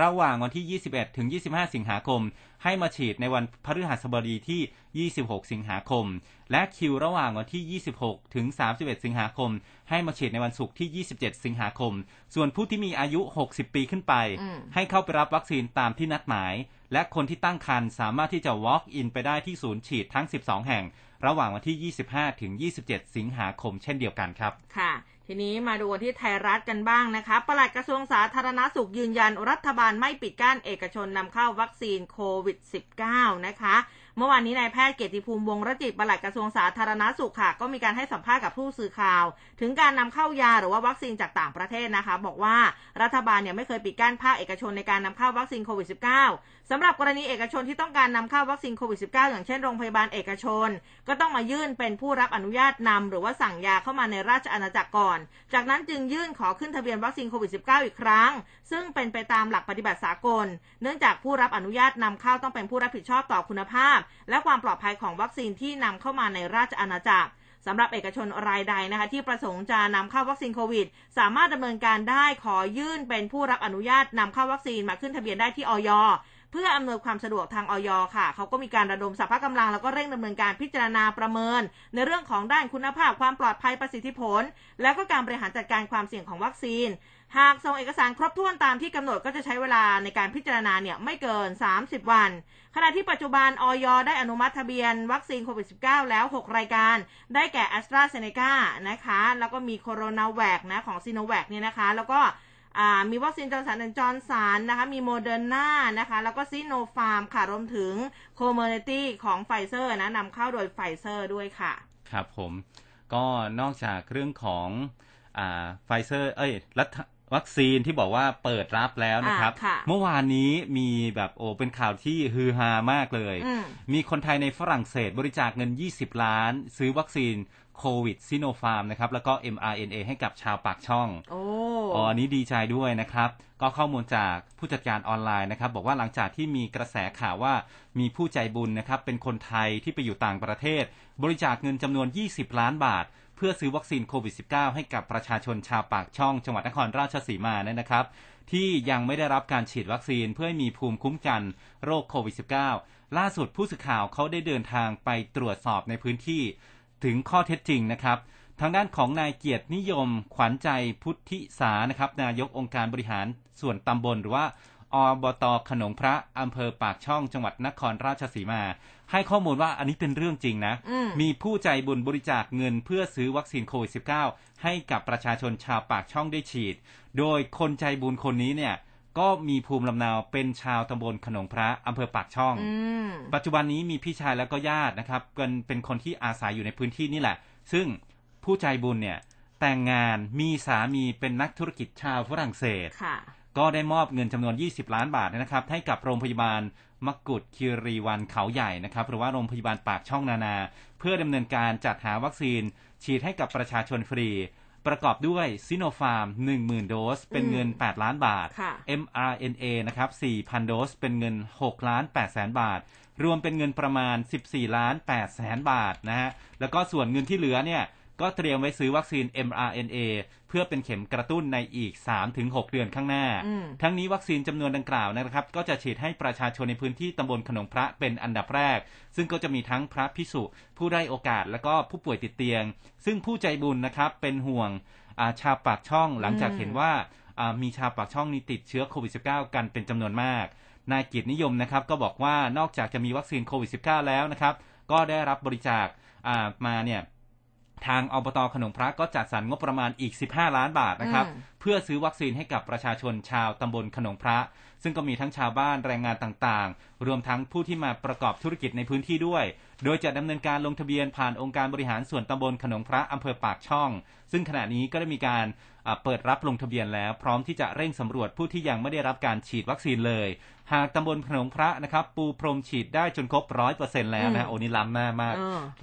[SPEAKER 3] ระหว่างวันที่ 21 ถึง 25 สิงหาคม ให้มาฉีดในวันพฤหัสบดีที่ 26 สิงหาคม และคิวระหว่างวันที่ 26 ถึง 31 สิงหาคม ให้มาฉีดในวันศุกร์ที่ 27 สิงหาคม ส่วนผู้ที่มีอายุ 60 ปีขึ้นไป
[SPEAKER 2] อืม
[SPEAKER 3] ให้เข้าไปรับวัคซีนตามที่นัดหมาย และคนที่ตั้งครรภ์สามารถที่จะ walk in ไปได้ที่ศูนย์ฉีดทั้ง 12 แห่ง ระหว่างวันที่ 25 ถึง 27 สิงหาคม เช่นเดียวกันครับ
[SPEAKER 2] ค่ะ ทีนี้มาดูที่ไทยรัฐกันบ้างนะคะ ปลัดกระทรวงสาธารณาสุขยืนยัน รัฐบาลไม่ปิดกั้นเอกชนนำเข้าวัคซีนโควิด -19 นะคะ เมื่อวานนี้นายแพทย์เกียรติภูมิวงรจิตปลัดกระทรวงสาธารณาสุขค่ะ ก็มีการให้สัมภาษณ์กับผู้สื่อข่าว ถึงการนำเข้ายาหรือว่าวัคซีนจากต่างประเทศนะคะ บอกว่ารัฐบาลเนี่ยไม่เคยปิดกั้นภาคเอกชนในการนำเข้าวัคซีนโควิด -19 สำหรับกรณีเอกชนที่ต้องการนำเข้าวัคซีนโควิด -19 อย่างเช่นโรงพยาบาลเอกชน ก็ต้องมายื่นเป็นผู้รับอนุญาตนำหรือว่าสั่งยาเข้ามาในราชอาณาจักรก่อน จากนั้นจึงยื่นขอขึ้นทะเบียนวัคซีนโควิด -19 อีกครั้ง ซึ่งเป็นไปตามหลักปฏิบัติสากล เนื่องจากผู้รับอนุญาตนำเข้าต้องเป็นผู้รับผิดชอบต่อคุณภาพ และความปลอดภัยของวัคซีนที่นำเข้ามาในราชอาณาจักรสำหรับเอกชนรายใดนะคะที่ประสงค์จะนำเข้าวัคซีนโควิด สามารถดำเนินการได้ขอยื่นเป็นผู้รับอนุญาตนำเข้าวัคซีนมาขึ้นทะเบียนได้ที่ออย เพื่ออำนวยความสะดวกทางออยค่ะ เขาก็มีการระดมสรรพกำลังแล้วก็เร่งดำเนินการพิจารณาประเมิน ในเรื่องของด้านคุณภาพความปลอดภัยประสิทธิผล แล้วก็การบริหารจัดการความเสี่ยงของวัคซีน หากส่งเอกสารครบถ้วนตามที่กำหนดก็จะใช้เวลาในการพิจารณาเนี่ยไม่เกิน 30 วัน ขณะที่ปัจจุบันอย.ได้อนุมัติทะเบียน วัคซีนโควิด -19 แล้ว 6 รายการ ได้แก่ AstraZeneca นะคะ แล้วก็มีโคโรนาแวคนะของซีโนแวคเนี่ยนะคะ แล้วก็ มีวัคซีนจอห์นสันจอห์นสันนะคะ มีโมเดอร์นานะคะ แล้วก็ซีโนฟาร์มค่ะ รวมถึงโคเมอร์เนตี้ของไฟเซอร์นะนำเข้าโดยไฟเซอร์ด้วยค่ะ
[SPEAKER 3] ครับผม ก็นอกจากเรื่องของไฟเซอร์ เอ้ย รัฐวัคซีนที่บอกว่าเปิดรับแล้วนะครับ เมื่อวานนี้มีแบบโอ้เป็นข่าวที่ฮือฮามากเลย มีคนไทยในฝรั่งเศสบริจาคเงิน 20 ล้าน ซื้อวัคซีน โควิดซิโนฟาร์มนะครับแล้วก็ mRNA ให้กับชาวปากช่อง
[SPEAKER 2] โอ้
[SPEAKER 3] อันนี้ดีใจด้วยนะครับ ก็ข้อมูลจากผู้จัดการออนไลน์นะครับ บอกว่าหลังจากที่มีกระแสข่าวว่ามีผู้ใจบุญนะครับ เป็นคนไทยที่ไปอยู่ต่างประเทศ บริจาคเงินจำนวน 20 ล้านบาทพื่อซื้อวัคซีนโควิด -19 ให้กับประชาชนชาวปากช่อง จังหวัดนครราชสีมาเนี่ยนะครับที่ยังไม่ได้รับการฉีดวัคซีนเพื่อให้มีภูมิคุ้มกันโรคโควิด -19 ล่าสุดผู้สื่อข่าวเขาได้เดินทางไปตรวจสอบในพื้นที่ ถึงข้อเท็จจริงนะครับ ทางด้านของนายเกียรตินิยม ขวัญใจพุทธิสานะครับ นายกองค์การบริหารส่วนตำบลหรือว่าอบตขนงพระอำเภอปากช่องจังหวัดนครราชสีมา ให้ข้อมูลว่าอันนี้เป็นเรื่องจริงนะ มีผู้ใจบุญบริจาคเงินเพื่อซื้อวัคซีนโควิด -19 ให้กับประชาชนชาวปากช่องได้ฉีด โดยคนใจบุญคนนี้เนี่ย ก็มีภูมิลำเนาเป็นชาวตำบลขนงพระอำเภอปากช่อง ปัจจุบันนี้มีพี่ชายแล้วก็ญาตินะครับเป็นเป็นคนที่อาศัยอยู่ในพื้นที่นี่แหละ ซึ่งผู้ใจบุญเนี่ยแต่งงานมีสามีเป็นนักธุรกิจชาวฝรั่งเศสก็ได้มอบเงินจำนวน 20 ล้านบาทนะครับ ให้กับโรงพยาบาลมกุฎคิรีวันเขาใหญ่นะครับ หรือว่าโรงพยาบาลปากช่องนานา เพื่อดำเนินการจัดหาวัคซีนฉีดให้กับประชาชนฟรี ประกอบด้วยซิโนฟาร์ม10,000 โดส เป็นเงิน 8 ล้านบาท mRNA นะครับ 4,000 โดส เป็นเงิน 6 ล้าน8แสนบาท รวมเป็นเงินประมาณ 14 ล้าน8แสนบาทนะฮะ แล้วก็ส่วนเงินที่เหลือเนี่ย ก็เตรียมไว้ซื้อวัคซีน mRNA เพื่อเป็นเข็มกระตุ้นในอีก 3-6 เดือนข้างหน้า ทั้งนี้วัคซีนจำนวนดังกล่าวนะครับ ก็จะฉีดให้ประชาชนในพื้นที่ตำบลขนงพระเป็นอันดับแรก ซึ่งก็จะมีทั้งพระพิสุผู้ได้โอกาสและก็ผู้ป่วยติดเตียง ซึ่งผู้ใจบุญนะครับเป็นห่วงชาวปากช่องหลังจากเห็นว่ามีชาวปากช่องนี้ติดเชื้อโควิด -19 กันเป็นจำนวนมากนายกิจนิยมนะครับก็บอกว่านอกจากจะมีวัคซีนโควิด -19 แล้วนะครับ ก็ได้รับบริจาคมาเนี่ย ทางอบตขนมพระก็จัดสรรงบประมาณอีก 15 ล้านบาทนะครับ เพื่อซื้อวัคซีนให้กับประชาชนชาวตำบลขนมพระ ซึ่งก็มีทั้งชาวบ้านแรงงานต่างๆ รวมทั้งผู้ที่มาประกอบธุรกิจในพื้นที่ด้วย โดยจะดำเนินการลงทะเบียนผ่านองค์การบริหารส่วนตำบลขนมพระอำเภอปากช่อง ซึ่งขณะนี้ก็ได้มีการเปิดรับลงทะเบียนแล้ว พร้อมที่จะเร่งสำรวจผู้ที่ยังไม่ได้รับการฉีดวัคซีนเลย หากตำบลขนงพระนะครับ ปูพรมฉีดได้จนครบร้อยเปอร์เซ็นแล้วนะโอ้นี่ล้ำหน้ามาก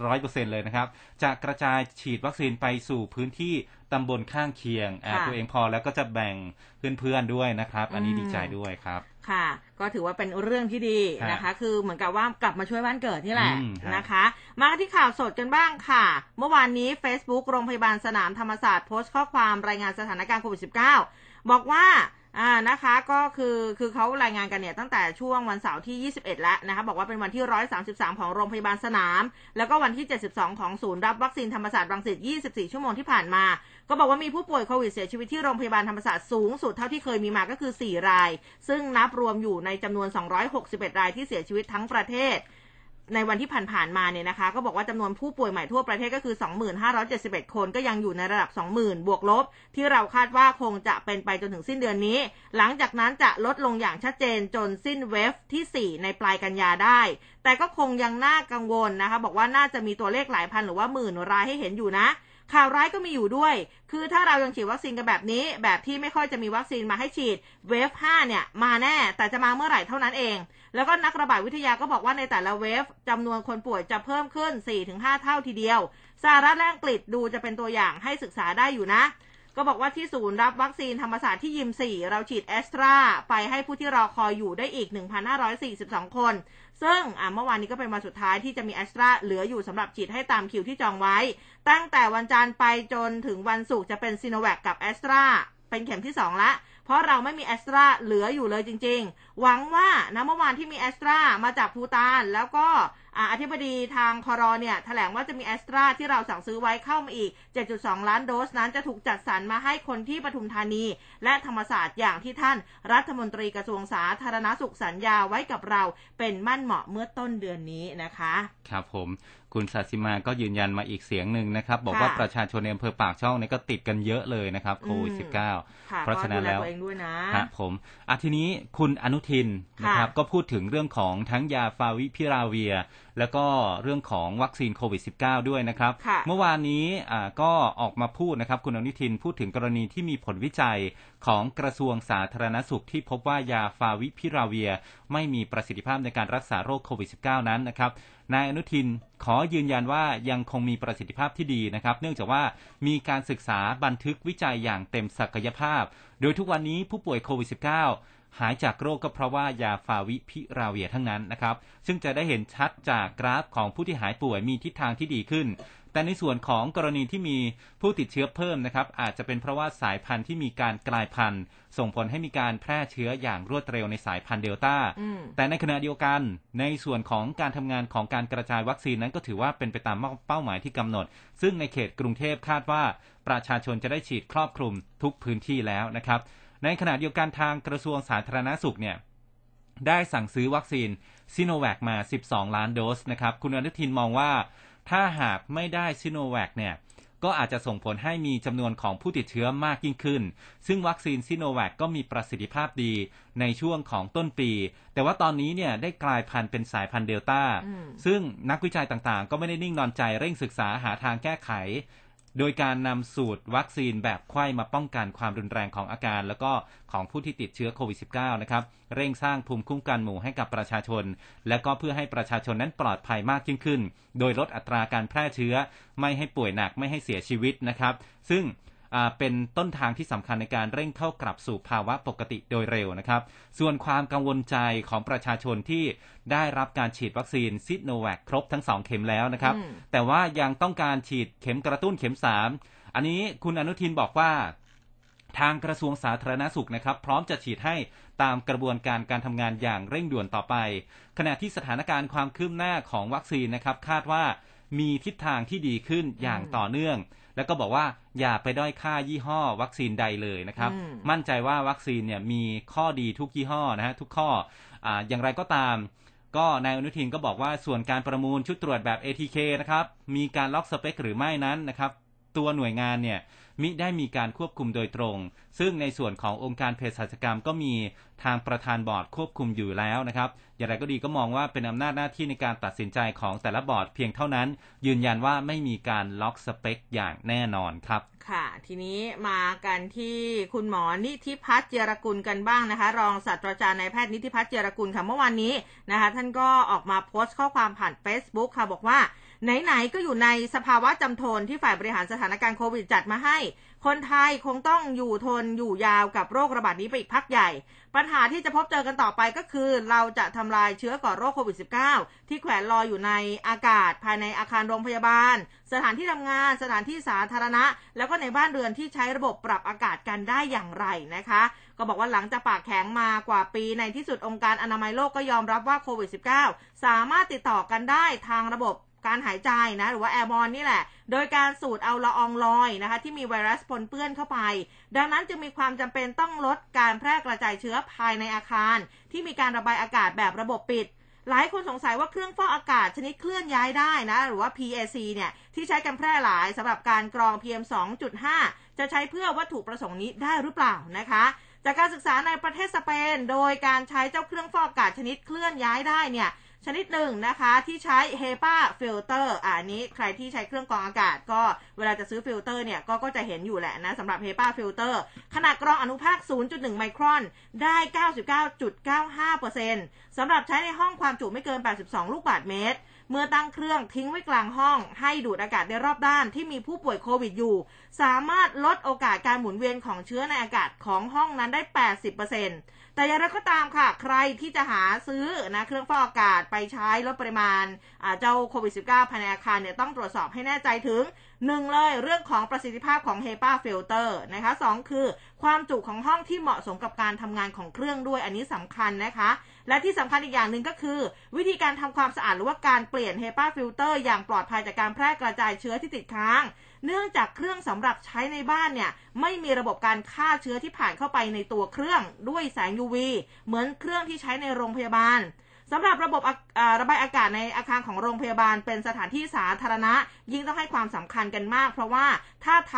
[SPEAKER 3] ร้อยเปอร์เซ็นเลยนะครับ จะกระจายฉีดวัคซีนไปสู่พื้นที่ตำบลข้างเคียงตัวเองพอแล้วก็จะแบ่งเพื่อนๆด้วยนะครับ อันนี้ดีใจด้วยครับ
[SPEAKER 2] ค่ะ ก็ถือว่าเป็นเรื่องที่ดีนะคะ คือเหมือนกับว่ากลับมาช่วยบ้านเกิดนี่แหละนะคะ มาที่ข่าวสดกันบ้างค่ะ เมื่อวานนี้ Facebook โรงพยาบาลสนามธรรมศาสตร์โพสต์ข้อความรายงานสถานการณ์โควิด -19 บอกว่า อ่านะคะก็คือคือเขารายงานกันเนี่ยตั้งแต่ช่วงวันเสาร์ที่ 21 แล้วนะคะบอกว่าเป็นวันที่ 133 ของโรงพยาบาลสนาม แล้วก็วันที่ 72 ของศูนย์รับวัคซีนธรรมศาสตร์รังสิต 24 ชั่วโมงที่ผ่านมา ก็บอกว่ามีผู้ป่วยโควิดเสียชีวิตที่โรงพยาบาลธรรมศาสตร์สูงสุดเท่าที่เคยมีมาก็คือ 4 ราย ซึ่งนับรวมอยู่ในจำนวน 261 รายที่เสียชีวิตทั้งประเทศ ในวันที่ผ่านๆมาเนี่ยนะคะ ก็บอกว่าจำนวนผู้ป่วยใหม่ทั่วประเทศก็คือ 2571 คนก็ยังอยู่ในระดับ 20,000 บวกลบ ที่เราคาดว่าคงจะเป็นไปจนถึงสิ้นเดือนนี้ หลังจากนั้นจะลดลงอย่างชัดเจนจนสิ้นเวฟที่ 4 ในปลายกันยาได้ แต่ก็คงยังน่ากังวลนะคะ บอกว่าน่าจะมีตัวเลขหลายพันหรือว่าหมื่นรายให้เห็นอยู่นะข่าวร้ายก็มีอยู่ด้วย คือถ้าเรายังฉีดวัคซีนกันแบบนี้ แบบที่ไม่ค่อยจะมีวัคซีนมาให้ฉีด เวฟ 5 เนี่ย มาแน่ แต่จะมาเมื่อไหร่เท่านั้นเอง แล้วก็นักระบาดวิทยาก็บอกว่าในแต่ละเวฟจำนวนคนป่วยจะเพิ่มขึ้น 4-5 เท่าทีเดียวสหรัฐและอังกฤษดูจะเป็นตัวอย่างให้ศึกษาได้อยู่นะ ก็บอกว่าที่ศูนย์รับวัคซีนธรรมศาสตร์ที่ยิม 4 เราฉีดแอสตราไปให้ผู้ที่รอคอยอยู่ได้อีก 1,542 คน ซึ่งเมื่อวานนี้ก็เป็นวันสุดท้ายที่จะมีแอสตราเหลืออยู่สำหรับฉีดให้ตามคิวที่จองไว้ ตั้งแต่วันจันทร์ไปจนถึงวันศุกร์จะเป็นซีโนแวคกับแอสตราเป็นเข็มที่ 2 ละ เพราะเราไม่มีแอสตราเหลืออยู่เลยจริง ๆ หวังว่านะเมื่อวานที่มีแอสตรามาจากภูตานแล้วก็อธิบดีทางคอรอเนี่ยแถลงว่าจะมีแอสตราที่เราสั่งซื้อไว้เข้ามาอีก 7.2 ล้านโดสนั้นจะถูกจัดสรรมาให้คนที่ปทุมธานี และธรรมศาสตร์อย่างที่ท่าน รัฐมนตรีกระทรวงสาธารณสุขสัญญาไว้กับเราเป็นมั่นเหมาะเมื่อต้นเดือนนี้นะคะ
[SPEAKER 3] ครับผมคุณสัสิมาก็ยืนยันมาอีกเสียงหนึ่งนะครับ บอกว่าประชาชนในอำเภอปากช่องนี่ก็ติดกันเยอะเลยนะครับโควิด -19 เพราะฉะนั้นแล้ว
[SPEAKER 2] ครับ
[SPEAKER 3] ผมอะทีนี้คุณอนุทินนะครับก็พูดถึงเรื่องของทั้งยาฟาวิพิราเวียแล้วก็เรื่องของวัคซีนโควิด -19 ด้วยนะครับ เมื่อวานนี้ก็ออกมาพูดนะครับ คุณอนุทินพูดถึงกรณีที่มีผลวิจัยของกระทรวงสาธารณสุขที่พบว่ายาฟาวิพิราเวีย ไม่มีประสิทธิภาพในการรักษาโรคโควิด -19 นั้นนะครับนายอนุทินขอยืนยันว่ายังคงมีประสิทธิภาพที่ดีนะครับ เนื่องจากว่ามีการศึกษาบันทึกวิจัยอย่างเต็มศักยภาพ โดยทุกวันนี้ผู้ป่วยโควิด -19 หายจากโรคก็เพราะว่ายาฟาวิพิราเวียทั้งนั้นนะครับ ซึ่งจะได้เห็นชัดจากกราฟของผู้ที่หายป่วยมีทิศทางที่ดีขึ้น แต่ในส่วนของกรณีที่มีผู้ติดเชื้อเพิ่มนะครับ อาจจะเป็นเพราะว่าสายพันธุ์ที่มีการกลายพันธุ์ ส่งผลให้มีการแพร่เชื้ออย่างรวดเร็วในสายพันธุ์เดลต้า แต่ในขณะเดียวกัน ในส่วนของการทำงานของการกระจายวัคซีนนั้นก็ถือว่าเป็นไปตามเป้าหมายที่กำหนด ซึ่งในเขตกรุงเทพคาดว่าประชาชนจะได้ฉีดครอบคลุมทุกพื้นที่แล้วนะครับ ในขณะเดียวกันทางกระทรวงสาธารณสุขเนี่ยได้สั่งซื้อวัคซีนซิโนแวคมา 12 ล้านโดสนะครับ คุณอนุทินมองว่า ถ้าหากไม่ได้ซิโนแวคเนี่ย ก็อาจจะส่งผลให้มีจำนวนของผู้ติดเชื้อมากยิ่งขึ้น ซึ่งวัคซีนซิโนแวคก็มีประสิทธิภาพดีในช่วงของต้นปี แต่ว่าตอนนี้เนี่ยได้กลายพันธุ์เป็นสายพันธุ์เดลต้า ซึ่งนักวิจัยต่างๆ ก็ไม่ได้นิ่งนอนใจเร่งศึกษาหาทางแก้ไข โดยการนำสูตรวัคซีนแบบไข้มาป้องกันความรุนแรงของอาการ แล้วก็ของผู้ที่ติดเชื้อโควิด -19 นะครับ เร่งสร้างภูมิคุ้มกันหมู่ให้กับประชาชน และก็เพื่อให้ประชาชนนั้นปลอดภัยมากยิ่งขึ้น โดยลดอัตราการแพร่เชื้อ ไม่ให้ป่วยหนักไม่ให้เสียชีวิตนะครับ ซึ่ง เป็นต้นทางที่สำคัญในการเร่งเข้ากลับสู่ภาวะปกติโดยเร็วนะครับ ส่วนความกังวลใจของประชาชนที่ได้รับการฉีดวัคซีนซิโนแวคครบทั้งสองเข็มแล้วนะครับ แต่ว่ายังต้องการฉีดเข็มกระตุ้นเข็มสามอันนี้คุณอนุทินบอกว่าทางกระทรวงสาธารณสุขนะครับ พร้อมจะฉีดให้ตามกระบวนการการทำงานอย่างเร่งด่วนต่อไป ขณะที่สถานการณ์ความคืบหน้าของวัคซีนนะครับ คาดว่ามีทิศทางที่ดีขึ้นอย่างต่อเนื่อง แล้วก็บอกว่าอย่าไปด้อยค่ายี่ห้อวัคซีนใดเลยนะครับ มั่นใจว่าวัคซีนเนี่ยมีข้อดีทุกยี่ห้อนะฮะทุกข้อออย่างไรก็ตาม ก็นายอนุทินก็บอกว่าส่วนการประมูลชุดตรวจแบบ ATK นะครับมีการล็อกสเปคหรือไม่นั้นนะครับ ตัวหน่วยงานเนี่ย มิได้มีการควบคุมโดยตรง ซึ่งในส่วนขององค์การเภสัชกรรมก็มีทางประธานบอร์ดควบคุมอยู่แล้วนะครับ อย่างไรก็ดีก็มองว่าเป็นอำนาจหน้าที่ในการตัดสินใจของแต่ละบอร์ดเพียงเท่านั้น ยืนยันว่าไม่มีการล็อกสเปคอย่างแน่นอนครับ
[SPEAKER 2] ค่ะ ทีนี้มากันที่คุณหมอนิธิพัฒน์เจรกุลกันบ้างนะคะ รองศาสตราจารย์นายแพทย์นิธิพัฒน์เจรกุลค่ะเมื่อวานนี้นะคะ ท่านก็ออกมาโพสต์ข้อความผ่าน Facebook ค่ะบอกว่า ไหนๆก็อยู่ในสภาวะจำทนที่ฝ่ายบริหารสถานการณ์โควิดจัดมาให้ คนไทยคงต้องอยู่ทนอยู่ยาวกับโรคระบาดนี้ไปอีกพักใหญ่ ปัญหาที่จะพบเจอกันต่อไปก็คือ เราจะทำลายเชื้อก่อโรคโควิด -19 ที่แขวนลอยอยู่ในอากาศ ภายในอาคารโรงพยาบาล สถานที่ทำงาน สถานที่สาธารณะ แล้วก็ในบ้านเรือนที่ใช้ระบบปรับอากาศกันได้อย่างไรนะคะ ก็บอกว่าหลังจากปากแข็งมากว่าปีในที่สุดองค์การอนามัยโลกก็ยอมรับว่าโควิด -19 สามารถติดต่อกันได้ทางระบบ การหายใจนะหรือว่าแอร์บอลนี่แหละ โดยการสูดเอาละอองลอยนะคะที่มีไวรัสปนเปื้อนเข้าไป ดังนั้นจึงมีความจำเป็นต้องลดการแพร่กระจายเชื้อภายในอาคาร ที่มีการระบายอากาศแบบระบบปิด หลายคนสงสัยว่าเครื่องฟอกอากาศชนิดเคลื่อนย้ายได้นะ หรือว่า PAC เนี่ยที่ใช้กันแพร่หลายสำหรับการกรอง PM 2.5 จะใช้เพื่อวัตถุประสงค์นี้ได้หรือเปล่านะคะจากการศึกษาในประเทศสเปน โดยการใช้เจ้าเครื่องฟอกอากาศชนิดเคลื่อนย้ายได้เนี่ย ชนิดหนึ่งนะคะที่ใช้ HEPA filter อ่านี้ใครที่ใช้เครื่องกรองอากาศก็เวลาจะซื้อฟิลเตอร์เนี่ยก็ก็จะเห็นอยู่แหละนะสำหรับ HEPA filter ขนาดกรองอนุภาค 0.1 ไมครอนได้ 99.95%สำหรับใช้ในห้องความจุไม่เกิน 82 ลูกบาศก์เมตรเมื่อตั้งเครื่องทิ้งไว้กลางห้อง ให้ดูดอากาศในรอบด้านที่มีผู้ป่วยโควิดอยู่ สามารถลดโอกาสการหมุนเวียนของเชื้อในอากาศของห้องนั้นได้ 80% แต่อย่างไรก็ตามค่ะ ใครที่จะหาซื้อนะเครื่องฟอกอากาศไปใช้ลดปริมาณเจ้าโควิด -19 ภายในอาคารเนี่ยต้องตรวจสอบให้แน่ใจถึงหนึ่งเลยเรื่องของประสิทธิภาพของ HEPA filter นะคะสองคือความจุของห้องที่เหมาะสมกับการทำงานของเครื่องด้วยอันนี้สำคัญนะคะ และที่สำคัญอีกอย่างหนึ่งก็คือ วิธีการทำความสะอาดหรือว่าการเปลี่ยน HEPA filter อย่างปลอดภัยจากการแพร่กระจายเชื้อที่ติดค้าง เนื่องจากเครื่องสำหรับใช้ในบ้านเนี่ยไม่มีระบบการฆ่าเชื้อที่ผ่านเข้าไปในตัวเครื่องด้วยแสง UV เหมือนเครื่องที่ใช้ในโรงพยาบาลสำหรับระบบระบายอากาศในอาคารของโรงพยาบาลเป็นสถานที่สาธารณะ ยิ่งต้องให้ความสำคัญกันมาก เพราะว่าถ้าท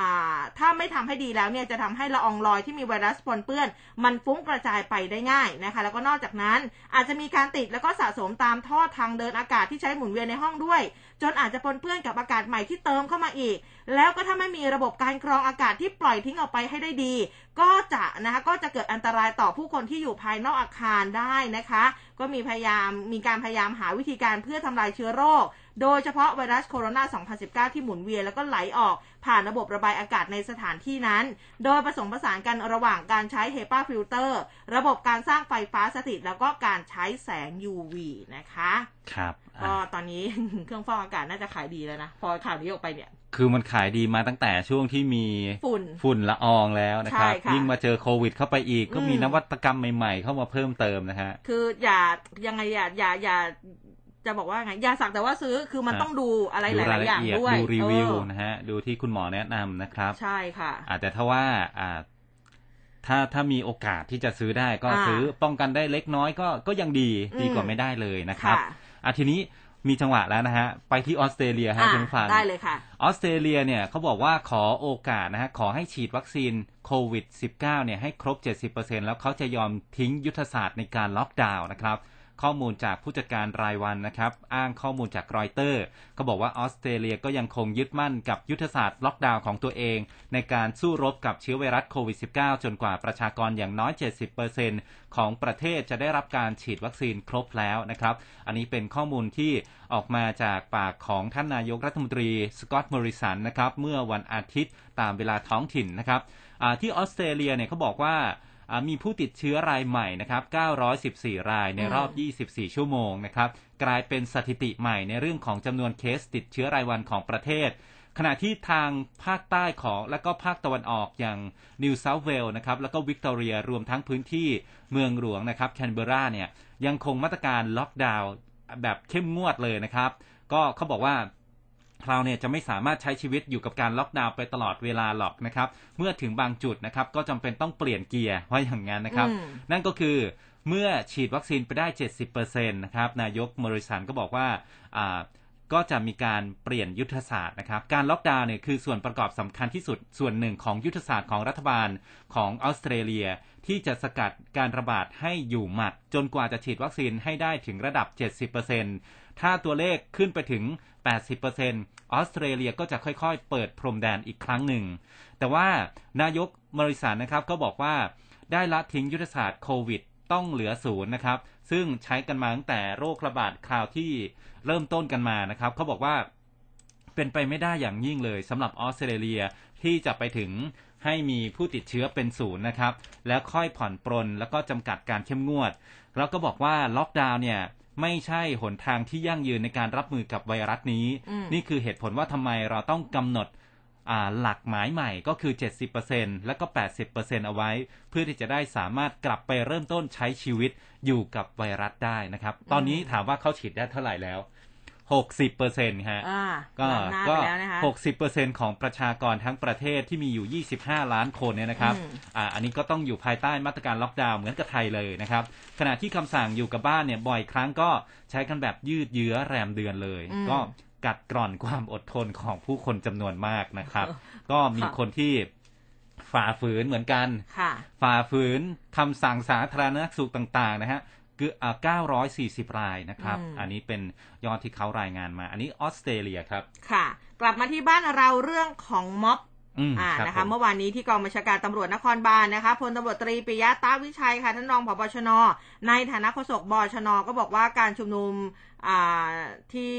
[SPEAKER 2] ำถ้าไม่ทำให้ดีแล้วเนี่ยจะทำให้ละอองลอยที่มีไวรัสปนเปื้อน มันฟุ้งกระจายไปได้ง่ายนะคะ แล้วก็นอกจากนั้นอาจจะมีการติดแล้วก็สะสมตามท่อทางเดินอากาศที่ใช้หมุนเวียนในห้องด้วยจนอาจจะปนเปื้อนกับอากาศใหม่ที่เติมเข้ามาอีก แล้วก็ถ้าไม่มีระบบการกรองอากาศที่ปล่อยทิ้งออกไปให้ได้ดี ก็จะนะคะก็จะเกิดอันตรายต่อผู้คนที่อยู่ภายนอกอาคารได้นะคะ ก็มีพยายามมีการพยายามหาวิธีการเพื่อทำลายเชื้อโรค โดยเฉพาะไวรัสโคโรนา 2019 ที่หมุนเวียนแล้วก็ไหลออกผ่านระบบระบายอากาศในสถานที่นั้น โดยผสมผสานกันระหว่างการใช้ HEPA filter ระบบการสร้างไฟฟ้าสถิต แล้วก็การใช้แสง UV นะคะ
[SPEAKER 3] ครับ
[SPEAKER 2] ก็ตอนนี้เครื่องฟอกอากาศน่าจะขายดีแล้วนะ พอข่าวนี้ออกไปเนี่ย
[SPEAKER 3] คือมันขายดีมาตั้งแต่ช่วงที่มี
[SPEAKER 2] ฝุ่น
[SPEAKER 3] ฝุ่นละอองแล้วนะครับ
[SPEAKER 2] ใช่ค่ะ
[SPEAKER 3] ยิ่งมาเจอโควิดเข้าไปอีก ก็มี
[SPEAKER 2] อืม
[SPEAKER 3] นวัตกรรมใหม่ๆ เข้ามาเพิ่มเติมนะฮะ
[SPEAKER 2] คืออย่ายังไงอย่าอย่าอย่า จะบอกว่าไงอย่าสักแต่ว่าซื้อคือมัน
[SPEAKER 3] ครับ
[SPEAKER 2] ต้องดูอะไรห
[SPEAKER 3] ดูราย
[SPEAKER 2] ลายๆ
[SPEAKER 3] ละ
[SPEAKER 2] อย่าง
[SPEAKER 3] เอียด
[SPEAKER 2] ด้วย
[SPEAKER 3] ดูรีวิว
[SPEAKER 2] เออ
[SPEAKER 3] นะฮะดูที่คุณหมอแนะนำนะครับ
[SPEAKER 2] ใช่ค่ะ
[SPEAKER 3] อาจจะถ้าว่าอ่าถ้าถ้ามีโอกาสที่จะซื้อได้ก็
[SPEAKER 2] อ่า
[SPEAKER 3] ซื้อป้องกันได้เล็กน้อยก็ก็ยังดี
[SPEAKER 2] อืม
[SPEAKER 3] ดีกว่าไม่ได้เลยนะครับ
[SPEAKER 2] ค่ะ
[SPEAKER 3] อะทีนี้มีจังหวะแล้วนะฮะ ไปที่ออสเตรเลียฮะ
[SPEAKER 2] อะ
[SPEAKER 3] คุณผู้ฟัง
[SPEAKER 2] ได้เลยค่ะ
[SPEAKER 3] ออสเตรเลียเนี่ยเขาบอกว่าขอโอกาสนะฮะ ขอให้ฉีดวัคซีนโควิด -19 เนี่ยให้ครบ 70%แล้วเขาจะยอมทิ้งยุทธศาสตร์ในการล็อกดาวน์นะครับ ข้อมูลจากผู้จัดการรายวันนะครับ อ้างข้อมูลจากรอยเตอร์ก็บอกว่าออสเตรเลียก็ยังคงยึดมั่นกับยุทธศาสตร์ล็อกดาวน์ของตัวเอง ในการสู้รบกับเชื้อไวรัสโควิด -19 จนกว่าประชากรอย่างน้อย 70%ของประเทศจะได้รับการฉีดวัคซีนครบแล้วนะครับ อันนี้เป็นข้อมูลที่ออกมาจากปากของท่านนายกรัฐมนตรีสกอตต์มอริสันนะครับเมื่อวันอาทิตย์ตามเวลาท้องถิ่นนะครับที่ออสเตรเลียเนี่ยเขาบอกว่า มีผู้ติดเชื้อรายใหม่นะครับ 914 รายในรอบ 24 ชั่วโมงนะครับ กลายเป็นสถิติใหม่ในเรื่องของจำนวนเคสติดเชื้อรายวันของประเทศ ขณะที่ทางภาคใต้ของและก็ภาคตะวันออกอย่างนิวเซาท์เวลส์นะครับ แล้วก็วิกตอเรียรวมทั้งพื้นที่เมืองหลวงนะครับแคนเบราเนี่ยยังคงมาตรการล็อกดาวน์แบบเข้มงวดเลยนะครับ ก็เขาบอกว่า เราเนี่ยจะไม่สามารถใช้ชีวิตอยู่กับการล็อกดาวน์ไปตลอดเวลาหรอกนะครับเมื่อถึงบางจุดนะครับก็จำเป็นต้องเปลี่ยนเกียร์ว่าอย่างนั้นนะครับ
[SPEAKER 2] อืม
[SPEAKER 3] นั่นก็คือเมื่อฉีดวัคซีนไปได้ 70%นะครับนายกมอริสันก็บอกว่าอ่าก็จะมีการเปลี่ยนยุทธศาสตร์นะครับ การล็อกดาวน์เนี่ยคือส่วนประกอบสำคัญที่สุดส่วนหนึ่งของยุทธศาสตร์ของรัฐบาลของออสเตรเลีย ที่จะสกัดการระบาดให้อยู่หมัด จนกว่าจะฉีดวัคซีนให้ได้ถึงระดับ 70% ถ้าตัวเลขขึ้นไปถึง 80%ออสเตรเลียก็จะค่อยๆ เปิดพรมแดนอีกครั้งหนึ่ง แต่ว่านายกมริสันนะครับก็บอกว่าได้ละทิ้งยุทธศาสตร์โควิดต้องเหลือศูนย์นะครับ ซึ่งใช้กันมาตั้งแต่โรคระบาดคราวที่เริ่มต้นกันมานะครับ เขาบอกว่าเป็นไปไม่ได้อย่างยิ่งเลยสำหรับออสเตรเลียที่จะไปถึงให้มีผู้ติดเชื้อเป็นศูนย์นะครับ แล้วค่อยผ่อนปรนแล้วก็จำกัดการเข้มงวด แล้วก็บอกว่าล็อกดาวน์เนี่ย ไม่ใช่หนทางที่ยั่งยืนในการรับมือกับไวรัสนี้
[SPEAKER 2] อืม
[SPEAKER 3] นี่คือเหตุผลว่าทำไมเราต้องกำหนดอ่าหลักหมายใหม่ก็คือ 70%แล้วก็ 80%เอาไว้ เพื่อที่จะได้สามารถกลับไปเริ่มต้นใช้ชีวิตอยู่กับไวรัสได้นะครับ ตอนนี้ถามว่าเขาฉีดได้เท่าไหร่แล้ว 60%ฮะ
[SPEAKER 2] อ่า
[SPEAKER 3] ก็
[SPEAKER 2] นำหน้า
[SPEAKER 3] ก็
[SPEAKER 2] ไปแล้วนะคะ
[SPEAKER 3] 60%ของประชากรทั้งประเทศที่มีอยู่25ล้านคนเนี่ยนะครับ
[SPEAKER 2] อืม
[SPEAKER 3] อ่าอันนี้ก็ต้องอยู่ภายใต้มาตรการล็อกดาวน์เหมือนกับไทยเลยนะครับ ขณะที่คำสั่งอยู่กับบ้านเนี่ยบ่อยครั้งก็ใช้กันแบบยืดเยื้อแรมเดือนเลย
[SPEAKER 2] อืม
[SPEAKER 3] ก็กัดกร่อนความอดทนของผู้คนจำนวนมากนะครับ ก็มี
[SPEAKER 2] ค่ะ
[SPEAKER 3] คนที่ฝ่าฝืนเหมือนกัน
[SPEAKER 2] ค่ะ
[SPEAKER 3] ฝ่าฝืนคำสั่งสาธารณสุขต่าง ๆ นะฮะ คืออ่า940 รายนะครับ
[SPEAKER 2] อืม
[SPEAKER 3] อันนี้เป็นยอดที่เขารายงานมา อันนี้ออสเตรเลียครับ
[SPEAKER 2] ค่ะ กลับมาที่บ้านเราเรื่องของม็อบ
[SPEAKER 3] อืม
[SPEAKER 2] อ่า
[SPEAKER 3] ครับ
[SPEAKER 2] นะคะ
[SPEAKER 3] ผม
[SPEAKER 2] เมื่อวานนี้ที่กองบัญชาการตำรวจนครบาลนะคะพลตำรวจตรีปิยะตาวิชัยค่ะท่านรองผบชน ในฐานะโฆษกบชน ก็บอกว่าการชุมนุมอ่าที่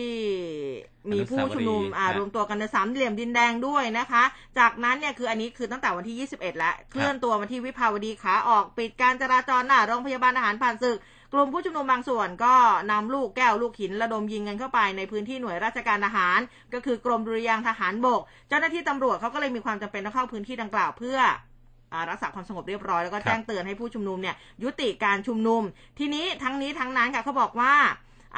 [SPEAKER 2] มีผู้ชุมนุมอ่ารวมตัวกันในสามเหลี่ยมดินแดงด้วยนะคะ จากนั้นเนี่ยคืออันนี้คือตั้งแต่วันที่ 21 แล้ว เคลื่อนตัวมาที่วิภาวดีขาออกปิดการจราจรหน้าโรงพยาบาลทหารผ่านศึก กลุ่มผู้ชุมนุมบางส่วนก็นำลูกแก้วลูกหินระดมยิงกันเข้าไปในพื้นที่หน่วยราชการทหาร ก็คือกรมดุริยางค์ทหารบก เจ้าหน้าที่ตำรวจเขาก็เลยมีความจำเป็นต้องเข้าพื้นที่ดังกล่าวเพื่ออ่ารักษาความสงบเรียบร้อยแล้วก็
[SPEAKER 3] ครับ
[SPEAKER 2] แจ้งเตือนให้ผู้ชุมนุมเนี่ยยุติการชุมนุม ทีนี้ทั้งนี้ทั้งนั้นค่ะเขาบอกว่า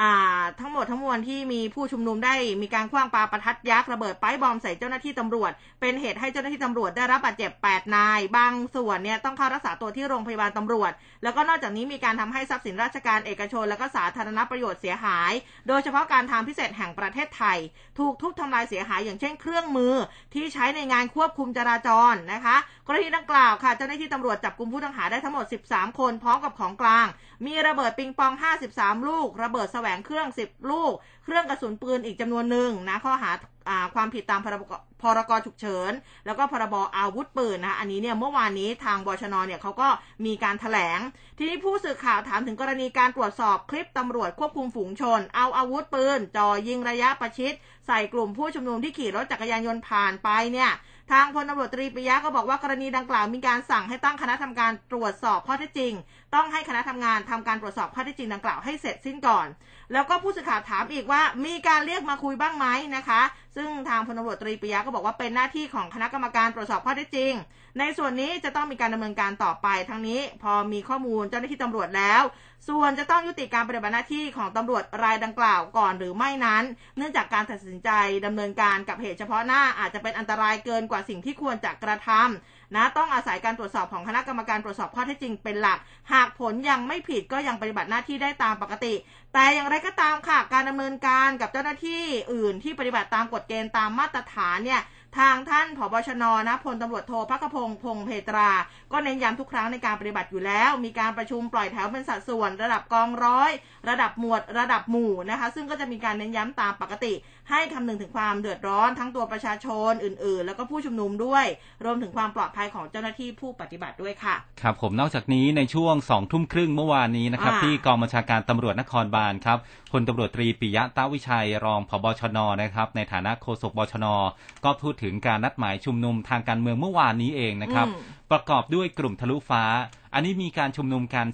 [SPEAKER 2] อ่า ทั้งหมดทั้งมวลที่มีผู้ชุมนุมได้มีการคว้างปาประทัดยักษ์ระเบิดไปร์บอมใส่เจ้าหน้าที่ตำรวจ เป็นเหตุให้เจ้าหน้าที่ตำรวจได้รับบาดเจ็บ 8 นาย บางส่วนเนี่ยต้องเข้ารักษาตัวที่โรงพยาบาลตำรวจ แล้วก็นอกจากนี้มีการทำให้ทรัพย์สินราชการเอกชน และก็สาธารณประโยชน์เสียหาย โดยเฉพาะการทางพิเศษแห่งประเทศไทย ถูกทุบทำลายเสียหายอย่างเช่น เครื่องมือที่ใช้ในงานควบคุมจราจรนะคะ กรณีดังกล่าวค่ะเจ้าหน้าที่ตำรวจจับกลุ่มผู้ต้องหาได้ทั้งหมด 13 คนพร้อมกับของกลาง มีระเบิดปิงปอง 53 ลูก ระเบิดแสวงเครื่อง 10 ลูก เครื่องกระสุนปืนอีกจำนวนหนึ่งนะข้อหาความผิดตามพรบพรกฉุกเฉิน แล้วก็พรบอาวุธปืนนะคะอันนี้เนี่ยเมื่อวานนี้ทางบชนเนี่ยเขาก็มีการถแถลง ทีนี้ผู้สื่อข่าวถามถึงกรณีการตรวจสอบคลิปตำรวจควบคุมฝูงชน เอาอาวุธปืนจ่อยิงระยะประชิด ใส่กลุ่มผู้ชุมนุมที่ขี่รถจักรยานยนต์ผ่านไปเนี่ยทางพลตำรวจตรีปิยะก็บอกว่ากรณีดังกล่าวมีการสั่งให้ตั้งคณะทำการตรวจสอบข้อเท็จจริง ต้องให้คณะทำงานทำการตรวจสอบข้อเท็จจริงดังกล่าวให้เสร็จสิ้นก่อน แล้วก็ผู้สื่อข่าวถามอีกว่ามีการเรียกมาคุยบ้างไหมนะคะ ซึ่งทางพลตำรวจตรีปิยะก็บอกว่าเป็นหน้าที่ของคณะกรรมการตรวจสอบข้อเท็จจริง ในส่วนนี้จะต้องมีการดำเนินการต่อไปทั้งนี้พอมีข้อมูลเจ้าหน้าที่ตำรวจแล้ว ส่วนจะต้องยุติการปฏิบัติหน้าที่ของตำรวจรายดังกล่าวก่อนหรือไม่นั้น เนื่องจากการตัดสินใจดำเนินการกับเหตุเฉพาะหน้าอาจจะเป็นอันตรายเกินกว่าสิ่งที่ควรจะกระทำ นะต้องอาศัยการตรวจสอบของคณะกรรมการตรวจสอบข้อเท็จจริงเป็นหลัก หากผลยังไม่ผิดก็ยังปฏิบัติหน้าที่ได้ตามปกติ แต่อย่างไรก็ตามค่ะ การดำเนินการกับเจ้าหน้าที่อื่นที่ปฏิบัติตามกฎเกณฑ์ตามมาตรฐานเนี่ยทางท่านผบชนนะพลตำรวจโทพักพงศ์พงษ์เพตรา ก็เน้นย้ำทุกครั้งในการปฏิบัติอยู่แล้ว มีการประชุมปล่อยแถวเป็นสัดส่วน ระดับกองร้อย ระดับหมวด ระดับหมู่นะคะ ซึ่งก็จะมีการเน้นย้ำตามปกติ ให้คำนึงถึงความเดือดร้อนทั้งตัวประชาชนอื่น ๆ แล้วก็ผู้ชุมนุมด้วย รวมถึงความปลอดภัยของเจ้าหน้าที่ผู้ปฏิบัติด้วยค่ะ
[SPEAKER 3] ครับผมนอกจากนี้ในช่วงสองทุ่มครึ่งเมื่อวานนี้นะครับ
[SPEAKER 2] อ่า
[SPEAKER 3] ที่กองบัญชาการตำรวจนครบาลครับพลตำรวจตรีปิยะตาวิชัย รองผบชนนะครับ ในฐานะโฆษกบชน ก็พูดถึงการนัดหมายชุมนุมทางการเมืองเมื่อวานนี้เองนะครับ
[SPEAKER 2] อืม
[SPEAKER 3] ประกอบด้วยกลุ่มทะลุฟ้า อันนี้มีการชุมนุมกัน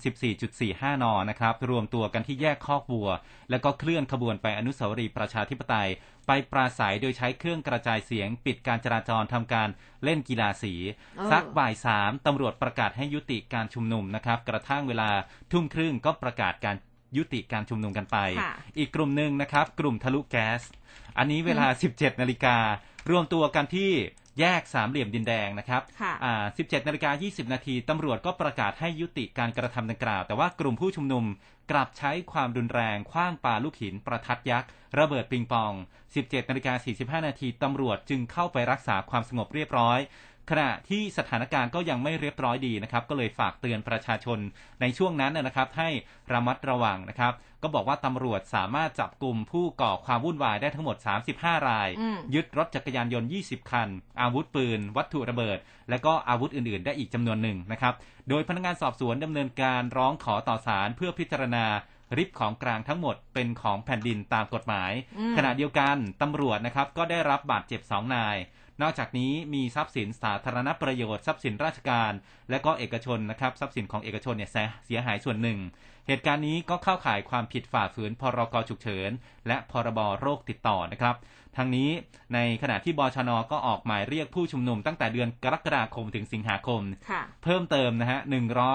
[SPEAKER 3] 14.45 น นะครับ รวมตัวกันที่แยกคอกวัว แล้วก็เคลื่อนขบวนไปอนุสาวรีย์ประชาธิปไตย ไปปราศัยโดยใช้เครื่องกระจายเสียง ปิดการจราจรทำการเล่นกีฬาสี
[SPEAKER 2] เออ
[SPEAKER 3] สักบ่ายสามตำรวจประกาศให้ยุติการชุมนุมนะครับ กระทั่งเวลาทุ่มครึ่งก็ประกาศการยุติการชุมนุมกันไป
[SPEAKER 2] ค่ะ
[SPEAKER 3] อีกกลุ่มหนึ่งนะครับ กลุ่มทะลุแก๊ส อันนี้เวลา 17 นาฬิการวมตัวกันที่ แยกสามเหลี่ยมดินแดงนะครับ
[SPEAKER 2] ค่ะ
[SPEAKER 3] อ่า17นาฬิกา20นาทีตำรวจก็ประกาศให้ยุติการกระทำดังกล่าว แต่ว่ากลุ่มผู้ชุมนุมกลับใช้ความรุนแรงคว้างปาลูกหินประทัดยักษ์ ระเบิดปิงปอง 17นาฬิกา45นาทีตำรวจจึงเข้าไปรักษาความสงบเรียบร้อย ขณะที่สถานการณ์ก็ยังไม่เรียบร้อยดีนะครับ ก็เลยฝากเตือนประชาชนในช่วงนั้นนะครับ ให้ระมัดระวังนะครับ ก็บอกว่าตำรวจสามารถจับกลุ่มผู้ก่อความวุ่นวายได้ทั้งหมด 35 ราย
[SPEAKER 2] อืม
[SPEAKER 3] ยึดรถจักรยานยนต์ 20 คัน อาวุธปืน วัตถุระเบิด และก็อาวุธอื่น ๆ ได้อีกจำนวนหนึ่งนะครับ โดยพนักงานสอบสวนดำเนินการร้องขอต่อศาลเพื่อพิจารณาริบของกลางทั้งหมดเป็นของแผ่นดินตามกฎหมาย
[SPEAKER 2] อืม
[SPEAKER 3] ขณะเดียวกันตำรวจนะครับก็ได้รับบาดเจ็บ2นาย นอกจากนี้มีทรัพย์สินสาธารณประโยชน์ทรัพย์สินราชการ และก็เอกชนนะครับทรัพย์สินของเอกชนเนี่ยเสียเสียหายส่วนหนึ่ง เหตุการณ์นี้ก็เข้าข่ายความผิดฝ่าฝืนพรกฉุกเฉิน และพรบโรคติดต่อนะครับทางนี้ในขณะที่บชนก็ออกหมายเรียกผู้ชุมนุมตั้งแต่เดือนกรกฎาคมถึงสิงหาคม
[SPEAKER 2] ค่ะ
[SPEAKER 3] เพิ่มเติมนะฮะ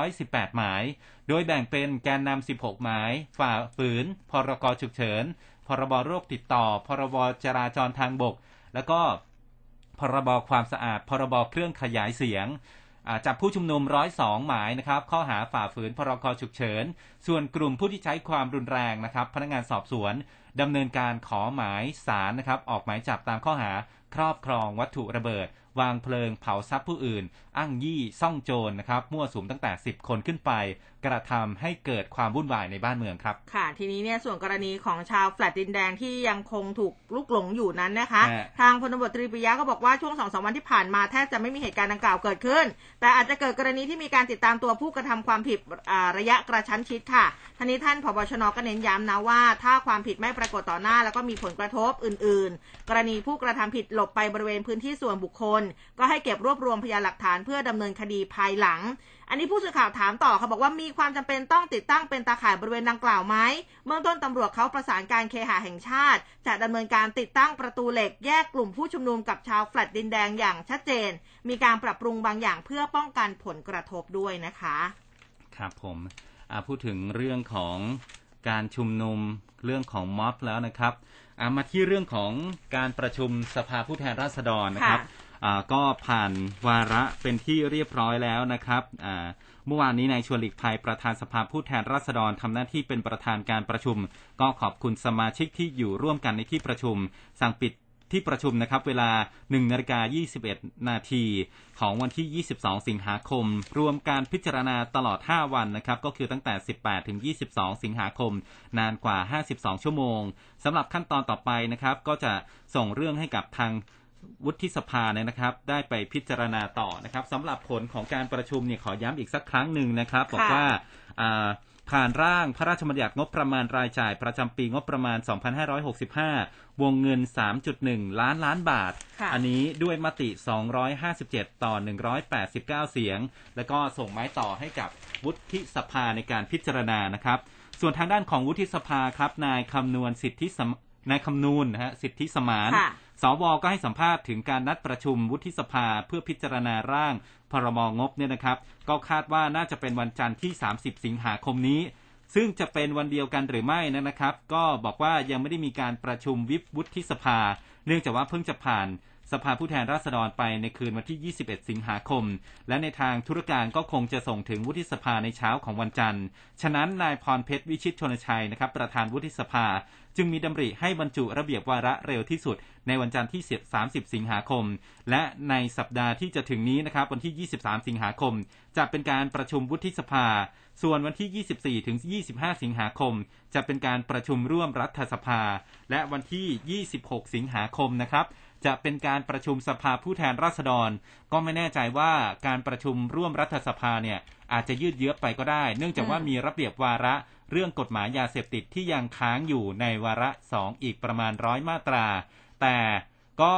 [SPEAKER 3] 118 หมาย โดยแบ่งเป็นแกนนำ 16 หมาย ฝ่าฝืน พรกฉุกเฉิน พรบโรคติดต่อ พรบจราจรทางบก แล้วก็ พรบความสะอาด พรบเครื่องขยายเสียงจับผู้ชุมนุมร้อยสองหมายนะครับข้อหาฝ่าฝืนพรกฉุกเฉิน ส่วนกลุ่มผู้ที่ใช้ความรุนแรงนะครับ พนักงานสอบสวนดำเนินการขอหมายสารนะครับ ออกหมายจับตามข้อหาครอบครองวัตถุระเบิด วางเพลิงเผาทรัพย์ผู้อื่นอ้างยี่ซ่องโจรนะครับ มั่วสุมตั้งแต่ 10 คนขึ้นไป กระทำให้เกิดความวุ่นวายในบ้านเมืองครับ
[SPEAKER 2] ค่ะ ทีนี้เนี่ยส่วนกรณีของชาวแฟลตดินแดงที่ยังคงถูกลุกหลงอยู่นั้นนะคะ
[SPEAKER 3] ฮะ
[SPEAKER 2] ทางพลตำรวจตรีปิยะก็บอกว่าช่วงสองสามวันที่ผ่านมาแทบจะไม่มีเหตุการณ์ดังกล่าวเกิดขึ้น แต่อาจจะเกิดกรณีที่มีการติดตามตัวผู้กระทำความผิดอ่าระยะกระชั้นชิดค่ะท่านี้ท่านผบชนก็เน้นย้ำนะว่า ถ้าความผิดไม่ปรากฏต่อหน้า แล้วก็มีผลกระทบอื่น ๆ กรณีผู้กระทำผิดหลบไปบริเวณพื้นที่ส่วนบุคคล ก็ให้เก็บรวบรวมพยานหลักฐานเพื่อดำเนินคดีภายหลัง อันนี้ผู้สื่อข่าวถามต่อเขาบอกว่ามีความจำเป็นต้องติดตั้งเป็นตาข่ายบริเวณดังกล่าวไหมเบื้องต้นตำรวจเขาประสานการเคหะแห่งชาติ จะดำเนินการติดตั้งประตูเหล็กแยกกลุ่มผู้ชุมนุมกับชาวแฟลตดินแดงอย่างชัดเจน มีการปรับปรุงบางอย่างเพื่อป้องกันผลกระทบด้วยนะคะ
[SPEAKER 3] ครับผมอ่าพูดถึงเรื่องของการชุมนุมเรื่องของม็อบแล้วนะครับอ่ามาที่เรื่องของการประชุมสภาผู้แทนราษฎรนะครับ
[SPEAKER 2] ค่ะ
[SPEAKER 3] อ่า ก็ผ่านวาระเป็นที่เรียบร้อยแล้วนะครับเมื่อวานนี้นายชวนหลีกภัยประธานสภาผู้แทนราษฎรทำหน้าที่เป็นประธานการประชุม ก็ขอบคุณสมาชิกที่อยู่ร่วมกันในที่ประชุม สั่งปิดที่ประชุมนะครับเวลา1นาฬิกา21 นาทีของวันที่ 22 สิงหาคม รวมการพิจารณาตลอด 5 วันนะครับ ก็คือตั้งแต่ 18 ถึง 22 สิงหาคม นานกว่า 52 ชั่วโมงสำหรับขั้นตอนต่อไปนะครับ ก็จะส่งเรื่องให้กับทาง วุฒิสภาเนี่ยนะครับ ได้ไปพิจารณาต่อนะครับสำหรับผลของการประชุมเนี่ยขอย้ำอีกสักครั้งหนึ่งนะครับ บอกว่าอ่าผ่านร่างพระราชบัญญัติงบประมาณรายจ่ายประจำปีงบประมาณ 2565 วงเงิน 3.1 ล้านล้านบาท
[SPEAKER 2] ค่ะ
[SPEAKER 3] อันนี้ด้วยมติ 257 ต่อ 189 เสียง แล้วก็ส่งไม้ต่อให้กับวุฒิสภาในการพิจารณานะครับ ส่วนทางด้านของวุฒิสภาครับ นายคำนวณสิทธิสมนายคำนูนนะฮะสิทธิสมาน
[SPEAKER 2] ค่ะ
[SPEAKER 3] สวก็ให้สัมภาษณ์ถึงการนัดประชุมวุฒิสภาเพื่อพิจารณาร่างพรบงบเนี่ยนะครับ ก็คาดว่าน่าจะเป็นวันจันทร์ที่ 30 สิงหาคมนี้ ซึ่งจะเป็นวันเดียวกันหรือไม่นะครับ ก็บอกว่ายังไม่ได้มีการประชุมวิบวุฒิสภา เนื่องจากว่าเพิ่งจะผ่าน สภาผู้แทนราษฎรไปในคืนวันที่ 21 สิงหาคม และในทางธุรการก็คงจะส่งถึงวุฒิสภาในเช้าของวันจันทร์ ฉะนั้นนายพรเพชรวิชิตชนชัยนะครับประธานวุฒิสภา จึงมีดำริให้บรรจุระเบียบวาระเร็วที่สุด ในวันจันทร์ที่ 30 สิงหาคม และในสัปดาห์ที่จะถึงนี้นะครับวันที่ 23 สิงหาคม จะเป็นการประชุมวุฒิสภา ส่วนวันที่ 24 ถึง 25 สิงหาคม จะเป็นการประชุมร่วมรัฐสภา และวันที่ 26 สิงหาคมนะครับ จะเป็นการประชุมสภาผู้แทนราษฎร ก็ไม่แน่ใจว่าการประชุมร่วมรัฐสภาเนี่ยอาจจะยืดเยื้อไปก็ได้ เนื่องจากว่ามีระเบียบวาระเรื่องกฎหมายยาเสพติดที่ยังค้างอยู่ในวาระสองอีกประมาณร้อยมาตรา แต่ก็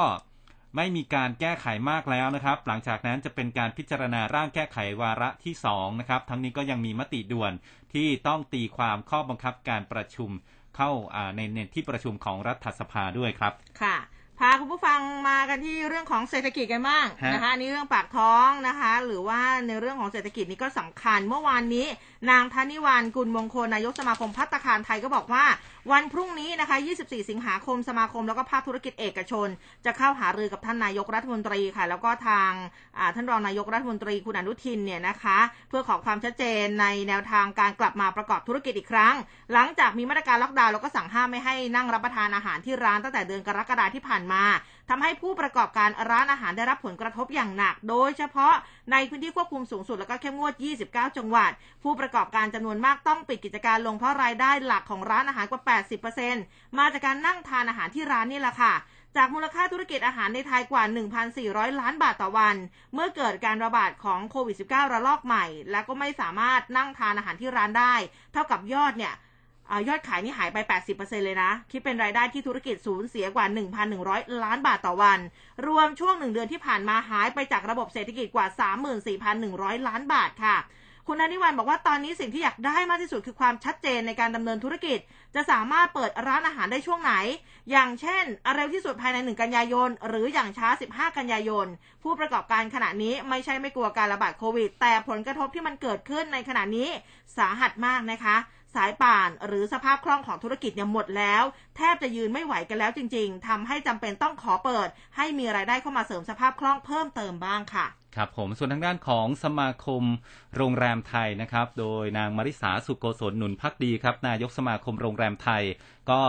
[SPEAKER 3] ไม่มีการแก้ไขมากแล้วนะครับ หลังจากนั้นจะเป็นการพิจารณาร่างแก้ไขวาระที่สองนะครับ ทั้งนี้ก็ยังมีมติด่วนที่ต้องตีความข้อบังคับการประชุมเข้าอ่าในในที่ประชุมของรัฐสภาด้วยครับ
[SPEAKER 2] ค่ะ พาคุณผู้ฟังมากันที่เรื่องของเศรษฐกิจกันบ้าง
[SPEAKER 3] ฮะ
[SPEAKER 2] นะคะอันนี้เรื่องปากท้องนะคะ หรือว่าในเรื่องของเศรษฐกิจนี่ก็สำคัญ เมื่อวานนี้ นางธนิวานกุลมงคลนายกสมาคมพัตตาคารไทยก็บอกว่าวันพรุ่งนี้นะคะ 24 สิงหาคมสมาคมแล้วก็ภาคธุรกิจเอกชน จะเข้าหารือกับท่านนายกรัฐมนตรีค่ะ แล้วก็ทางท่านรองนายกรัฐมนตรีคุณอนุทินเนี่ยนะคะ เพื่อขอความชัดเจนในแนวทางการกลับมาประกอบธุรกิจอีกครั้ง หลังจากมีมาตรการล็อกดาวน์แล้วก็สั่งห้ามไม่ให้นั่งรับประทานอาหารที่ร้านตั้งแต่เดือนกรกฎาที่ผ่านมาทำให้ผู้ประกอบการร้านอาหารได้รับผลกระทบอย่างหนัก โดยเฉพาะในพื้นที่ควบคุมสูงสุดแล้วก็เข้มงวด 29 จังหวัด ผู้ประกอบการจำนวนมากต้องปิดกิจการลงเพราะรายได้หลักของร้านอาหารกว่า 80%มาจากการนั่งทานอาหารที่ร้านนี่แหละค่ะจากมูลค่าธุรกิจอาหารในไทยกว่า 1,400 ล้านบาทต่อวัน เมื่อเกิดการระบาดของโควิด -19 ระลอกใหม่ และก็ไม่สามารถนั่งทานอาหารที่ร้านได้ เท่ากับยอดเนี่ย อยอดขายนี่หายไป 80%เลยนะ คิดเป็นรายได้ที่ธุรกิจสูญเสียกว่า 1,100 ล้านบาทต่อวัน รวมช่วงหนึ่งเดือนที่ผ่านมาหายไปจากระบบเศรษฐกิจกว่า 34,100 ล้านบาทค่ะคุณอนิวันบอกว่าตอนนี้สิ่งที่อยากได้มากที่สุดคือความชัดเจนในการดำเนินธุรกิจ จะสามารถเปิดร้านอาหารได้ช่วงไหน อย่างเช่นเร็วที่สุดภายใน 1 กันยายน หรืออย่างช้า 15 กันยายน ผู้ประกอบการขณะนี้ไม่ใช่ไม่กลัวการระบาดโควิด แต่ผลกระทบที่มันเกิดขึ้นในขณะนี้สาหัสมากนะคะ สายป่านหรือสภาพคล่องของธุรกิจเนี่ยหมดแล้ว แทบจะยืนไม่ไหวกันแล้วจริง ๆทำให้จำเป็นต้องขอเปิด ให้มีรายได้เข้ามาเสริมสภาพคล่องเพิ่มเติมบ้างค่ะ
[SPEAKER 3] ครับผมส่วนทางด้านของสมาคมโรงแรมไทยนะครับ โดยนางมาริสาสุโกศลหนุนพักดีครับ นายกสมาคมโรงแรมไทย ก็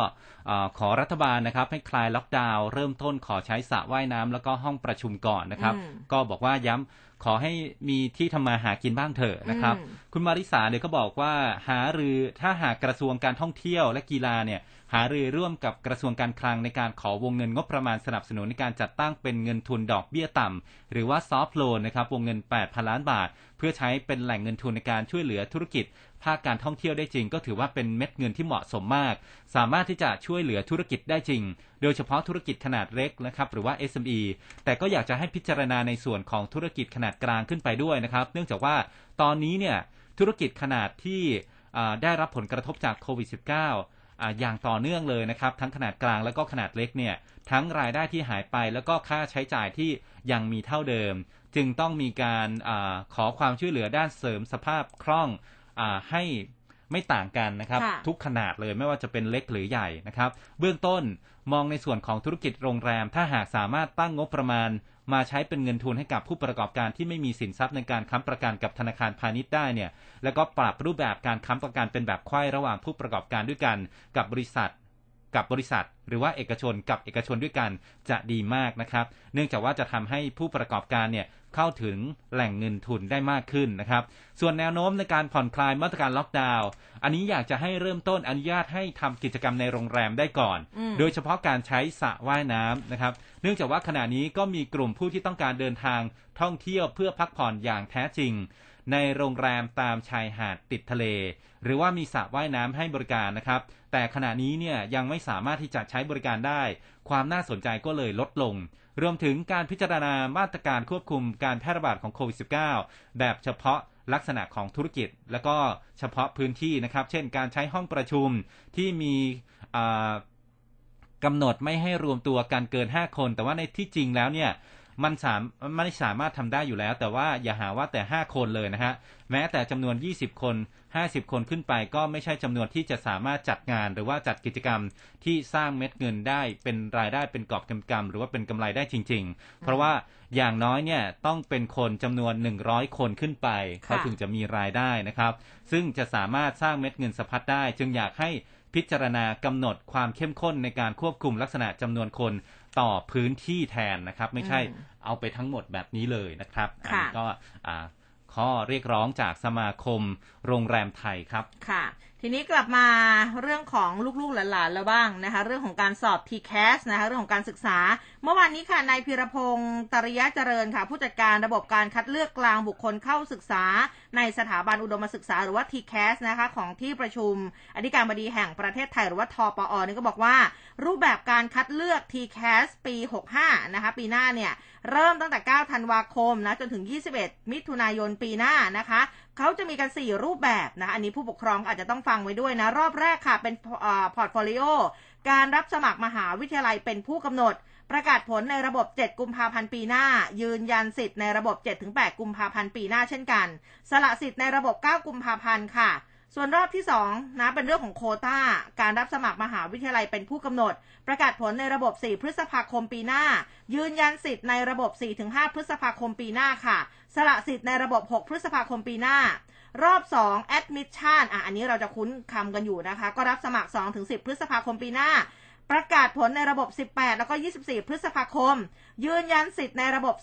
[SPEAKER 3] เอ่อขอรัฐบาลนะครับ ให้คลายล็อกดาวน์เริ่มต้นขอใช้สระว่ายน้ำแล้วก็ห้องประชุมก่อนนะครับ
[SPEAKER 2] อืม
[SPEAKER 3] ก็บอกว่าย้ำ ขอให้มีที่ทำมาหากินบ้างเถอะนะครับ
[SPEAKER 2] อืม
[SPEAKER 3] คุณมาริสาเนี่ยก็บอกว่าหารือถ้าหากกระทรวงการท่องเที่ยวและกีฬาเนี่ยหารือร่วมกับกระทรวงการคลังในการขอวงเงินงบประมาณสนับสนุนในการจัดตั้งเป็นเงินทุนดอกเบี้ยต่ำหรือว่าซอฟท์โลนนะครับวงเงิน 8,000 ล้านบาท เพื่อใช้เป็นแหล่งเงินทุนในการช่วยเหลือธุรกิจ ภาคการท่องเที่ยวได้จริง ก็ถือว่าเป็นเม็ดเงินที่เหมาะสมมาก สามารถที่จะช่วยเหลือธุรกิจได้จริง โดยเฉพาะธุรกิจขนาดเล็กนะครับหรือว่า SME แต่ก็อยากจะให้พิจารณาในส่วนของธุรกิจขนาดกลางขึ้นไปด้วยนะครับ เนื่องจากว่าตอนนี้เนี่ยธุรกิจขนาดที่ได้รับผลกระทบจากโควิด -19 อย่างต่อเนื่องเลยนะครับ ทั้งขนาดกลางแล้วก็ขนาดเล็กเนี่ยทั้งรายได้ที่หายไปแล้วก็ค่าใช้จ่ายที่ยังมีเท่าเดิม จึงต้องมีการอขอความช่วยเหลือด้านเสริมสภาพคล่อง ให้ไม่ต่างกันนะครับ ทุกขนาดเลยไม่ว่าจะเป็นเล็กหรือใหญ่นะครับ เบื้องต้นมองในส่วนของธุรกิจโรงแรม ถ้าหากสามารถตั้งงบประมาณ มาใช้เป็นเงินทุนให้กับผู้ประกอบการที่ไม่มีสินทรัพย์ในการค้ำประกันกับธนาคารพาณิชย์ได้เนี่ยแล้วก็ปรับรูปแบบการค้ำประกันเป็นแบบไขว้ระหว่างผู้ประกอบการด้วยกันกับบริษัท กับบริษัท หรือว่าเอกชนกับเอกชนด้วยกันจะดีมากนะครับ เนื่องจากว่าจะทำให้ผู้ประกอบการเนี่ยเข้าถึงแหล่งเงินทุนได้มากขึ้นนะครับ ส่วนแนวโน้มในการผ่อนคลายมาตรการล็อกดาวน์อันนี้อยากจะให้เริ่มต้นอนุญาตให้ทำกิจกรรมในโรงแรมได้ก่อน โดยเฉพาะการใช้สระว่ายน้ำนะครับ เนื่องจากว่าขณะนี้ก็มีกลุ่มผู้ที่ต้องการเดินทางท่องเที่ยวเพื่อพักผ่อนอย่างแท้จริง ในโรงแรมตามชายหาดติดทะเล หรือว่ามีสระว่ายน้ำให้บริการนะครับ แต่ขณะนี้เนี่ยยังไม่สามารถที่จะใช้บริการได้ ความน่าสนใจก็เลยลดลง รวมถึงการพิจารณามาตรการควบคุมการแพร่ระบาดของโควิด -19 แบบเฉพาะลักษณะของธุรกิจ และก็เฉพาะพื้นที่นะครับ เช่น การใช้ห้องประชุมที่มีกำหนดไม่ให้รวมตัวกันเกิน 5 คน แต่ว่าในที่จริงแล้วเนี่ย มันสามไม่สามารถทำได้อยู่แล้ว แต่ว่าอย่าหาว่าแต่ 5 คนเลยนะฮะแม้แต่จำนวน 20 คน 50 คนขึ้นไปก็ไม่ใช่จำนวนที่จะสามารถจัดงาน หรือว่าจัดกิจกรรมที่สร้างเม็ดเงินได้เป็นรายได้เป็นกอบกำกำหรือว่าเป็นกำไรได้จริง ๆ เพราะว่าอย่างน้อยเนี่ยต้องเป็นคนจำนวน 100 คนขึ้นไปเขาถึงจะมีรายได้นะครับ ซึ่งจะสามารถสร้างเม็ดเงินสะพัดได้ จึงอยากให้พิจารณากำหนดความเข้มข้นในการควบคุมลักษณะจำนวนคน ต่อพื้นที่แทนนะครับ ไม่ใช่เอาไปทั้งหมดแบบนี้เลยนะครับอันนี้ก็ข้อเรียกร้องจากสมาคมโรงแรมไทยครับ
[SPEAKER 2] ค่ะ ทีนี้กลับมาเรื่องของลูกๆหลานๆแล้วบ้างนะคะ เรื่องของการสอบ TCAS นะคะเรื่องของการศึกษา เมื่อวานนี้ค่ะนายพิรพงศ์ตริยะเจริญค่ะ ผู้จัดการระบบการคัดเลือกกลางบุคคลเข้าศึกษา ในสถาบันอุดมศึกษาหรือว่า TCAS นะคะของที่ประชุม อธิการบดีแห่งประเทศไทยหรือว่าทปอนี่ก็บอกว่า รูปแบบการคัดเลือก TCAS ปี 65 นะคะ ปีหน้าเนี่ยเริ่มตั้งแต่ 9 ธันวาคมนะจนถึง 21 มิถุนายนปีหน้านะคะ เขาจะมีกัน 4 รูปแบบนะ อันนี้ผู้ปกครองอาจจะต้องฟังไว้ด้วยนะ รอบแรกค่ะเป็น portfolio การรับสมัครมหาวิทยาลัยเป็นผู้กำหนด ประกาศผลในระบบ 7 กุมภาพันธ์ปีหน้า ยืนยันสิทธิ์ในระบบ 7-8 กุมภาพันธ์ปีหน้าเช่นกัน สละสิทธิ์ในระบบ 9 กุมภาพันธ์ค่ะ ส่วนรอบที่2นะเป็นเรื่องของโคตาการรับสมัครมหาวิทยาลัยเป็นผู้กำหนด ประกาศผลในระบบ 4 พฤษภาคมปีหน้า ยืนยันสิทธิ์ในระบบ 4-5 พฤษภาคมปีหน้าค่ะ สละสิทธิ์ในระบบ 6 พฤษภาคมปีหน้า รอบ 2 admission อะอันนี้เราจะคุ้นคำกันอยู่นะคะ ก็รับสมัคร 2-10 พฤษภาคมปีหน้า ประกาศผลในระบบ 18 แล้วก็ 24 พฤษภาคม ยืนยันสิทธิ์ในระบบ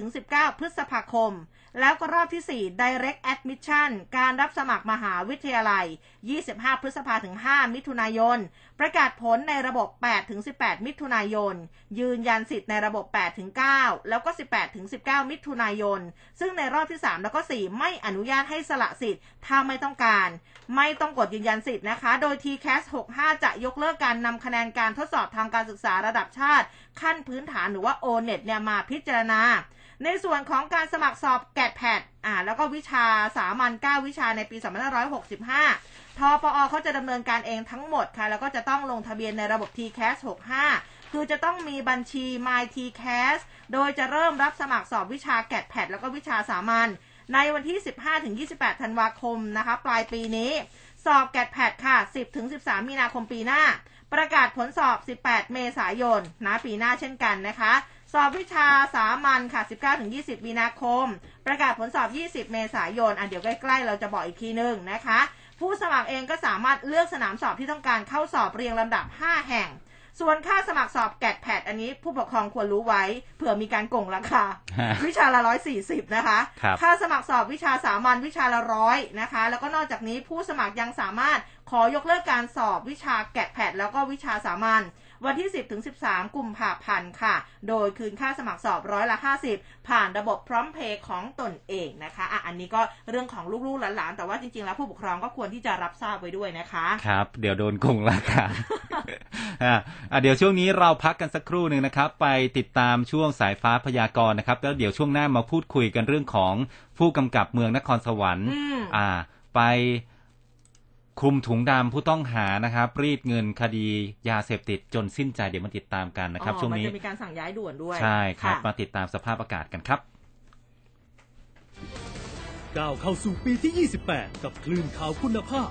[SPEAKER 2] 18-19 พฤษภาคม แล้วก็รอบที่ 4 direct admission การรับสมัครมหาวิทยาลัย 25 พฤษภาถึง 5 มิถุนายน ประกาศผลในระบบ 8 ถึง 18 มิถุนายน ยืนยันสิทธิ์ในระบบ 8 ถึง 9 แล้วก็ 18 ถึง 19 มิถุนายน ซึ่งในรอบที่ 3 แล้วก็ 4 ไม่อนุญาตให้สละสิทธิ์ ถ้าไม่ต้องการ ไม่ต้องกดยืนยันสิทธิ์นะคะ โดย TCAS 65 จะยกเลิกการนำคะแนนการทดสอบทางการศึกษาระดับชาติ ขั้นพื้นฐานหรือว่า O-NET เนี่ยมาพิจารณา ในส่วนของการสมัครสอบแกดแพดอ่า แล้วก็วิชาสามัญ9วิชาในปี 2565 ทปอเขาจะดำเนินการเองทั้งหมดค่ะ แล้วก็จะต้องลงทะเบียนในระบบ TCAS 65 คือจะต้องมีบัญชี My TCAS โดยจะเริ่มรับสมัครสอบวิชาแกดแพดแล้วก็วิชาสามัญในวันที่ 15-28 ธันวาคมนะคะ ปลายปีนี้ สอบแกดแพดค่ะ 10-13 มีนาคมปีหน้า ประกาศผลสอบ 18 เมษายนนะปีหน้าเช่นกันนะคะ สอบวิชาสามัญค่ะ 19-20 มีนาคม ประกาศผลสอบ 20 เมษายน อะเดี๋ยวใกล้ๆ เราจะบอกอีกทีนึงนะคะ ผู้สมัครเองก็สามารถเลือกสนามสอบที่ต้องการเข้าสอบเรียงลำดับ 5 แห่ง ส่วนค่าสมัครสอบแกดแพดอันนี้ผู้ปกครองควรรู้ไว้ เผื่อมีการโกงราคา
[SPEAKER 3] ฮะ
[SPEAKER 2] วิชาละร้อยสี่สิบนะคะ
[SPEAKER 3] ครับ
[SPEAKER 2] ค่าสมัครสอบวิชาสามัญวิชาละร้อยนะคะ แล้วก็นอกจากนี้ผู้สมัครยังสามารถขอยกเลิกการสอบวิชาแกดแพดแล้วก็วิชาสามัญ วันที่ 10ถึง13 กุมภาพันธ์ค่ะ โดยคืนค่าสมัครสอบร้อยละ 50 ผ่านระบบพร้อมเพย์ของตนเองนะคะอะอันนี้ก็เรื่องของลูกๆหลานๆ แต่ว่าจริงๆ แล้วผู้ปกครองก็ควรที่จะรับทราบไว้ด้วยนะคะ
[SPEAKER 3] ครับ เดี๋ยวโดนโกงราคาอะอะเดี๋ยวช่วงนี้เราพักกันสักครู่หนึ่งนะครับ ไปติดตามช่วงสายฟ้าพยากรณ์นะครับแล้วเดี๋ยวช่วงหน้ามาพูดคุยกันเรื่องของผู้กำกับเมืองนครสวรรค์
[SPEAKER 2] อืม
[SPEAKER 3] อ่า ไป คลุมถุงดำผู้ต้องหานะครับ รีดเงินคดียาเสพติดจนสิ้นใจเดี๋ยวมาติดตามกันนะครับ
[SPEAKER 2] อ๋อ
[SPEAKER 3] ช่วง
[SPEAKER 2] มัน
[SPEAKER 3] นี้
[SPEAKER 2] จะมีการสั่งย้ายด่วนด้วย
[SPEAKER 3] ใช่ครับะมาติดตามสภาพอากาศกันครับ
[SPEAKER 4] ก้าวเข้าสู่ปีที่ 28 กับคลื่นข่าวคุณภาพ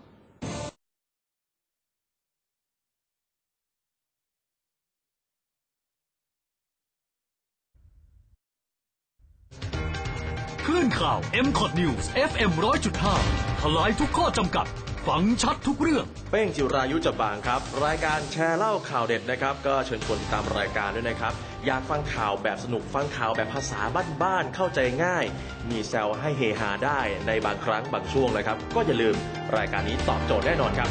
[SPEAKER 4] ลื่นข่าว m c o t News FM 100.5 ทลายทุกข้อจำกัด ฟังชัดทุกเรื่อง
[SPEAKER 5] เป้งจิรายุจะบางครับ รายการแชร์เล่าข่าวเด็ดนะครับ ก็เชิญชวนติดตามรายการด้วยนะครับ อยากฟังข่าวแบบสนุกฟังข่าวแบบภาษาบ้านๆเข้าใจง่าย มีแซวให้เฮฮาได้ในบางครั้งบางช่วงนะครับ ก็อย่าลืมรายการนี้ตอบโจทย์แน่นอนครับ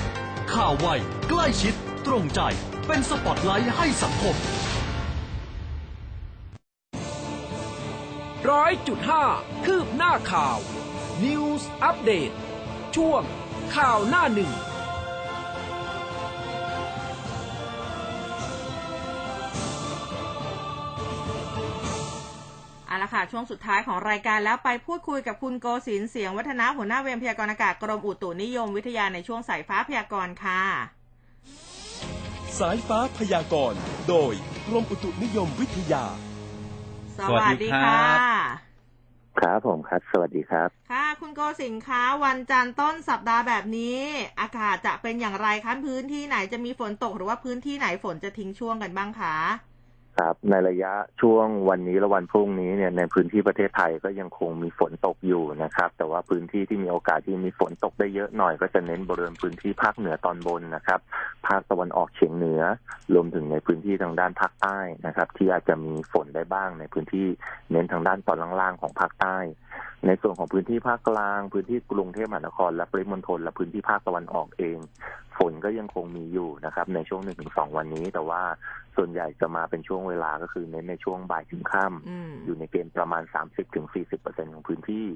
[SPEAKER 4] ข่าวไวใกล้ชิด ตรงใจ เป็นสปอตไลท์ให้สังคม
[SPEAKER 1] ร้อยจุดห้าคืบหน้าข่าว News อัปเดตช่วงข่าวหน้าหนึ่ง
[SPEAKER 2] เอาละค่ะ ช่วงสุดท้ายของรายการแล้วไปพูดคุยกับคุณโกศินทร์เสียงวัฒนาหัวหน้าเวรพยากรณ์อากาศกรมอุตุนิยมวิทยาในช่วงสายฟ้าพยากรณ์ค่ะ
[SPEAKER 6] สายฟ้าพยากรณ์ โดยกรมอุตุนิยมวิทยา
[SPEAKER 2] ส
[SPEAKER 3] สวั
[SPEAKER 2] วัส
[SPEAKER 3] สดี
[SPEAKER 2] ดี
[SPEAKER 3] ครั
[SPEAKER 2] ค่ะ
[SPEAKER 3] บ
[SPEAKER 7] ครับผมครับ สวัสดีครับ
[SPEAKER 2] ค่ะ คุณโกศินทร์คะวันจันทร์ต้นสัปดาห์แบบนี้ อากาศจะเป็นอย่างไรคะพื้นที่ไหนจะมีฝนตกหรือว่าพื้นที่ไหนฝนจะทิ้งช่วงกันบ้างคะ
[SPEAKER 7] ครับ ในระยะช่วงวันนี้และวันพรุ่งนี้เนี่ยในพื้นที่ประเทศไทยก็ยังคงมีฝนตกอยู่นะครับ แต่ว่าพื้นที่ที่มีโอกาสที่มีฝนตกได้เยอะหน่อย ก็จะเน้นบริเวณพื้นที่ภาคเหนือตอนบนนะครับ ภาคตะวันออกเฉียงเหนือ รวมถึงในพื้นที่ทางด้านภาคใต้นะครับ ที่อาจจะมีฝนได้บ้างในพื้นที่เน้นทางด้านตอนล่างๆของภาคใต้ ในส่วนของพื้นที่ภาคกลาง พื้นที่กรุงเทพมหานครและปริมณฑลและพื้นที่ภาคตะวันออกเอง ฝนก็ยังคงมีอยู่นะครับ ในช่วงหนึ่งถึงสองวันนี้ แต่ว่าส่วนใหญ่จะมาเป็นช่วงเวลาก็คือเน้นในช่วงบ่ายถึงค่ำ
[SPEAKER 2] อืม
[SPEAKER 7] อยู่ในเกณฑ์ประมาณ30-40%ของพื้นที่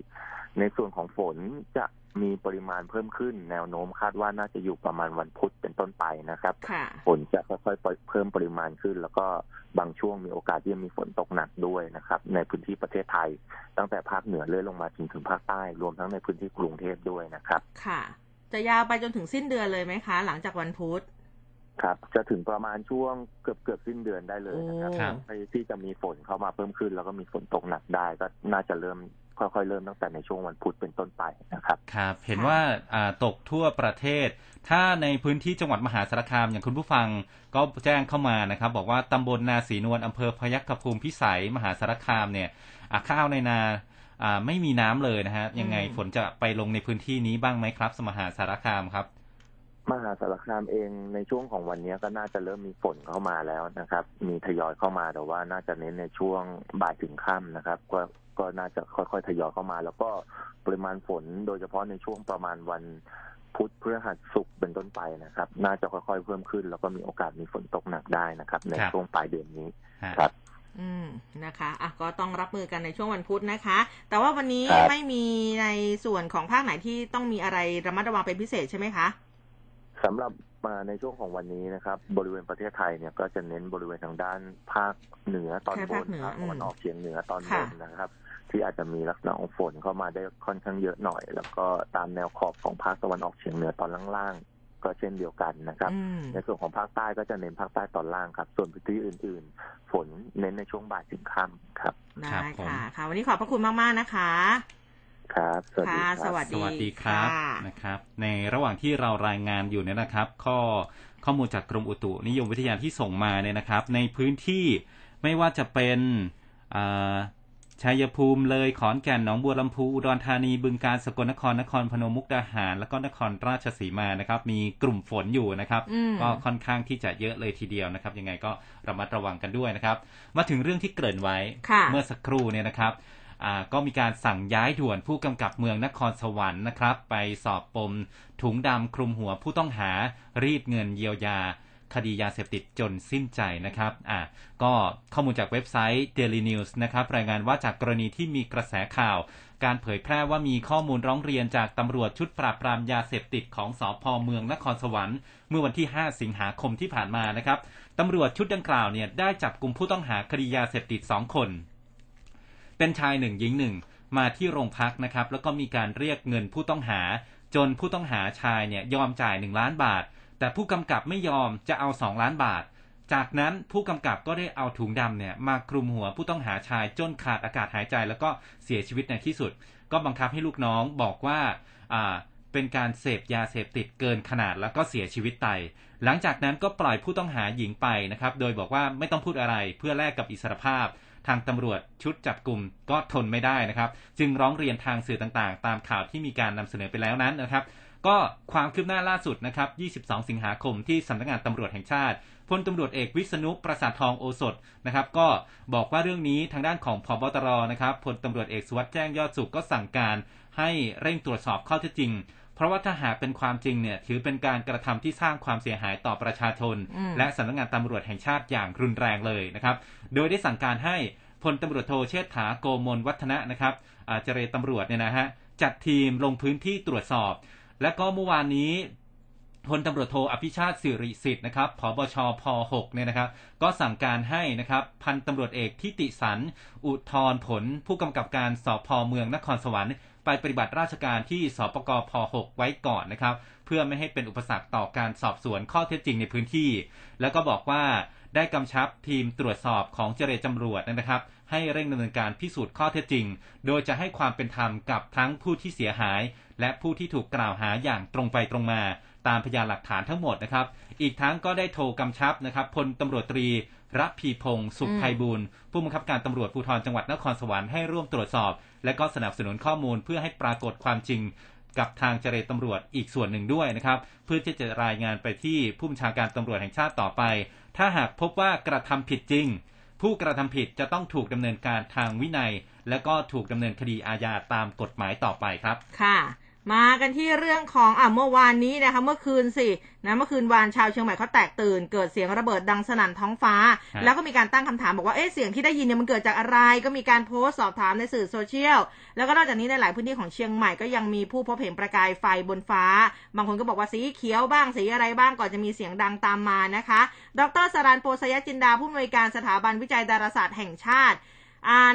[SPEAKER 7] ในส่วนของฝนจะมีปริมาณเพิ่มขึ้น แนวโน้มคาดว่าน่าจะอยู่ประมาณวันพุธเป็นต้นไปนะครับ
[SPEAKER 2] ค่ะ
[SPEAKER 7] ฝนจะค่อยๆเพิ่มปริมาณขึ้น แล้วก็บางช่วงมีโอกาสที่จะมีฝนตกหนักด้วยนะครับ ในพื้นที่ประเทศไทย ตั้งแต่ภาคเหนือเลื่อยลงมาจนถึงภาคใต้รวมทั้งในพื้นที่กรุงเทพด้วยนะครับ
[SPEAKER 2] ค่ะ จะยาวไปจนถึงสิ้นเดือนเลยไหมคะ หลังจากวันพุธ
[SPEAKER 7] ครับ จะถึงประมาณช่วงเกือบเกือบๆสิ้นเดือนได้เลยนะครับ
[SPEAKER 2] โอ้
[SPEAKER 3] ครับ
[SPEAKER 7] ที่จะมีฝนเข้ามาเพิ่มขึ้น แล้วก็มีฝนตกหนักได้ ก็น่าจะเริ่มค่อยๆเริ่มตั้งแต่ในช่วงวันพุธเป็นต้นไปนะครับ
[SPEAKER 3] ครับ เห็นว่าอ่าตกทั่วประเทศ ถ้าในพื้นที่จังหวัดมหาสารคามอย่างคุณผู้ฟังก็แจ้งเข้ามานะครับ บอกว่าตำบลนาศรีนวลอำเภอพยัคฆภูมิพิสัยมหาสารคามเนี่ยอ่าข้าวในนาอ่า ไม่มีน้ำเลยนะฮะ ยังไง
[SPEAKER 2] อืม
[SPEAKER 3] ฝนจะไปลงในพื้นที่นี้บ้างไหมครับ สมหาสารคามครับ
[SPEAKER 7] มหาสารคามเองในช่วงของวันนี้ก็น่าจะเริ่มมีฝนเข้ามาแล้วนะครับ มีทยอยเข้ามาแต่ว่าน่าจะเน้นในช่วงบ่ายถึงค่ำนะครับ ก็ก็น่าจะค่อยๆทยอยเข้ามา แล้วก็ปริมาณฝนโดยเฉพาะในช่วงประมาณวันพุธพฤหัสศุกร์เป็นต้นไปนะครับ น่าจะค่อยๆเพิ่มขึ้น แล้วก็มีโอกาสมีฝนตกหนักได้นะครับ ใน
[SPEAKER 3] ครับ
[SPEAKER 7] ช่วงปลายเดือนนี้
[SPEAKER 3] ฮะ
[SPEAKER 7] ครับ
[SPEAKER 2] อืมนะคะอะก็ต้องรับมือกันในช่วงวันพุธนะคะ แต่ว่าวันนี้
[SPEAKER 7] ครับ
[SPEAKER 2] ไม่มีในส่วนของภาคไหนที่ต้องมีอะไรระมัดระวังเป็นพิเศษใช่ไหมคะ
[SPEAKER 7] สำหรับมาในช่วงของวันนี้นะครับ บริเวณประเทศไทยเนี่ยก็จะเน้นบริเวณทางด้านภาคเหนือตอน
[SPEAKER 2] แค่
[SPEAKER 7] บ
[SPEAKER 2] ภานคเหนือ
[SPEAKER 7] ภาคตะวัน
[SPEAKER 2] อืม
[SPEAKER 7] ออกเฉียงเหนือตอนบ
[SPEAKER 2] ค่ะ
[SPEAKER 7] นนะครับ ที่อาจจะมีลักษณะของฝนเข้ามาได้ค่อนข้างเยอะหน่อย แล้วก็ตามแนวขอบของภาคตะวันออกเฉียงเหนือตอนล่างๆ ก็เช่นเดียวกันนะครับ
[SPEAKER 2] อืม
[SPEAKER 7] ในส่วนของภาคใต้ก็จะเน้นภาคใต้ตอนล่างครับ ส่วนพื้นที่อื่น ๆ ฝนเน้นในช่วงบ่ายถึงค่ำครับ
[SPEAKER 2] ได้
[SPEAKER 3] ครับผม
[SPEAKER 2] ค่ะค่ะ วันนี้ขอบพระคุณมาก ๆ นะคะ
[SPEAKER 7] ครับ สวัสดี
[SPEAKER 2] ค่ะ
[SPEAKER 7] ครับ
[SPEAKER 2] สวัส
[SPEAKER 3] สวัสดีครับ
[SPEAKER 2] ค่ะ
[SPEAKER 3] นะครับ ในระหว่างที่เรารายงานอยู่เนี่ยนะครับ ข้อข้อมูลจากกรมอุตุนิยมวิทยาที่ส่งมาเนี่ยนะครับ ในพื้นที่ไม่ว่าจะเป็นอ่า ชัยภูมิเลยขอนแก่นหนองบัวลำพูอุดรธานีบึงกาฬสกลนครนครพนมมุกดาหาร แล้วก็นครราชสีมานะครับ มีกลุ่มฝนอยู่นะครับ
[SPEAKER 2] อืม
[SPEAKER 3] ก็ค่อนข้างที่จะเยอะเลยทีเดียวนะครับ ยังไงก็ระมัดระวังกันด้วยนะครับ มาถึงเรื่องที่เกริ่นไว้
[SPEAKER 2] ค่ะ
[SPEAKER 3] เมื่อสักครู่เนี่ยนะครับอ่าก็มีการสั่งย้ายด่วนผู้กำกับเมืองนครสวรรค์นะครับ ไปสอบปมถุงดำคลุมหัวผู้ต้องหารีดเงินเยียวยา คดียาเสพติดจนสิ้นใจนะครับอ่าก็ข้อมูลจากเว็บไซต์ Daily News นะครับรายงานว่าจากกรณีที่มีกระแสข่าว การเผยแพร่ว่ามีข้อมูลร้องเรียนจากตำรวจชุดปราบปรามยาเสพติดของสอพเมืองนครสวรรค์เมื่อวันที่ 5 สิงหาคมที่ผ่านมานะครับตำรวจชุดดังกล่าวเนี่ยได้จับกลุ่มผู้ต้องหาคดียาเสพติด2คน เป็นชายหนึ่งหญิงหนึ่งมาที่โรงพักนะครับ แล้วก็มีการเรียกเงินผู้ต้องหา จนผู้ต้องหาชายเนี่ยยอมจ่ายหนึ่งล้านบาท แต่ผู้กำกับไม่ยอมจะเอาสองล้านบาท จากนั้นผู้กำกับก็ได้เอาถุงดำเนี่ยมาคลุมหัวผู้ต้องหาชายจนขาดอากาศหายใจแล้วก็เสียชีวิตในที่สุด ก็บังคับให้ลูกน้องบอกว่าอ่าเป็นการเสพยาเสพติดเกินขนาดแล้วก็เสียชีวิตไป หลังจากนั้นก็ปล่อยผู้ต้องหาหญิงไปนะครับ โดยบอกว่าไม่ต้องพูดอะไรเพื่อแลกกับอิสรภาพ ทางตำรวจชุดจับกลุ่มก็ทนไม่ได้นะครับ จึงร้องเรียนทางสื่อต่างๆ ตามข่าวที่มีการนำเสนอไปแล้วนั้นนะครับ ก็ความคืบหน้าล่าสุดนะครับ 22 สิงหาคมที่สำนักงานตำรวจแห่งชาติพลตำรวจเอกวิษณุประสาททองโอสถนะครับ ก็บอกว่าเรื่องนี้ทางด้านของพบตรนะครับพลตำรวจเอกสุวัสด์แจ้งยอดสุขก็สั่งการให้เร่งตรวจสอบข้อเท็จจริง เพราะว่าถ้าหากเป็นความจริงเนี่ยถือเป็นการกระทำที่สร้างความเสียหายต่อประชาชน
[SPEAKER 2] อืม
[SPEAKER 3] และสำนักงานตำรวจแห่งชาติอย่างรุนแรงเลยนะครับ โดยได้สั่งการให้พลตำรวจโทเชษฐาโกมลวัฒนะนะครับอ่าเจรตำรวจเนี่ยนะฮะจัดทีมลงพื้นที่ตรวจสอบ และก็เมื่อวานนี้พลตำรวจโทอภิชาติสิริสิทธิ์นะครับผบชพ6เนี่ยนะครับ ก็สั่งการให้นะครับ พันตำรวจเอกทิติสัน อุทธรผล ผู้กำกับการสพเมืองนครสวรรค์ไปปฏิบัติราชการที่สปกพ6ไว้ก่อนนะครับ เพื่อไม่ให้เป็นอุปสรรคต่อการสอบสวนข้อเท็จจริงในพื้นที่ แล้วก็บอกว่าได้กำชับทีมตรวจสอบของเจรตำรวจนะครับ ให้เร่งดำเนินการพิสูจน์ข้อเท็จจริง โดยจะให้ความเป็นธรรมกับทั้งผู้ที่เสียหาย และผู้ที่ถูกกล่าวหาอย่างตรงไปตรงมา ตามพยานหลักฐานทั้งหมดนะครับ อีกทั้งก็ได้โทรกำชับนะครับพลตำรวจตรีรับพีพงศ์สุขไพบูลผู้บังคับการตำรวจภูธรจังหวัดนครสวรรค์ให้ร่วมตรวจสอบ และก็สนับสนุนข้อมูลเพื่อให้ปรากฏความจริงกับทางเจรตำรวจอีกส่วนหนึ่งด้วยนะครับ เพื่อที่จะรายงานไปที่ผู้บัญชาการตำรวจแห่งชาติต่อไป ถ้าหากพบว่ากระทำผิดจริง ผู้กระทำผิดจะต้องถูกดำเนินการทางวินัย และก็ถูกดำเนินคดีอาญาตามกฎหมายต่อไปครับ
[SPEAKER 2] ค่ะ มากันที่เรื่องของอะเมื่อวานนี้นะคะเมื่อคืนสินะเมื่อคืนวานชาวเชียงใหม่เขาแตกตื่น เกิดเสียงระเบิดดังสนั่นท้องฟ้า
[SPEAKER 3] ฮะ
[SPEAKER 2] แล้วก็มีการตั้งคำถามบอกว่าเอ๊ะเสียงที่ได้ยินเนี่ยมันเกิดจากอะไร ก็มีการโพสต์สอบถามในสื่อโซเชียลแล้วก็นอกจากนี้ในหลายพื้นที่ของเชียงใหม่ก็ยังมีผู้พบเห็นประกายไฟบนฟ้า บางคนก็บอกว่าสีเขียวบ้างสีอะไรบ้างก่อนจะมีเสียงดังตามมานะคะ ดรสรันโปสยจินดาผู้อำนวยการสถาบันวิจัยดาราศาสตร์แห่งชาติอ่า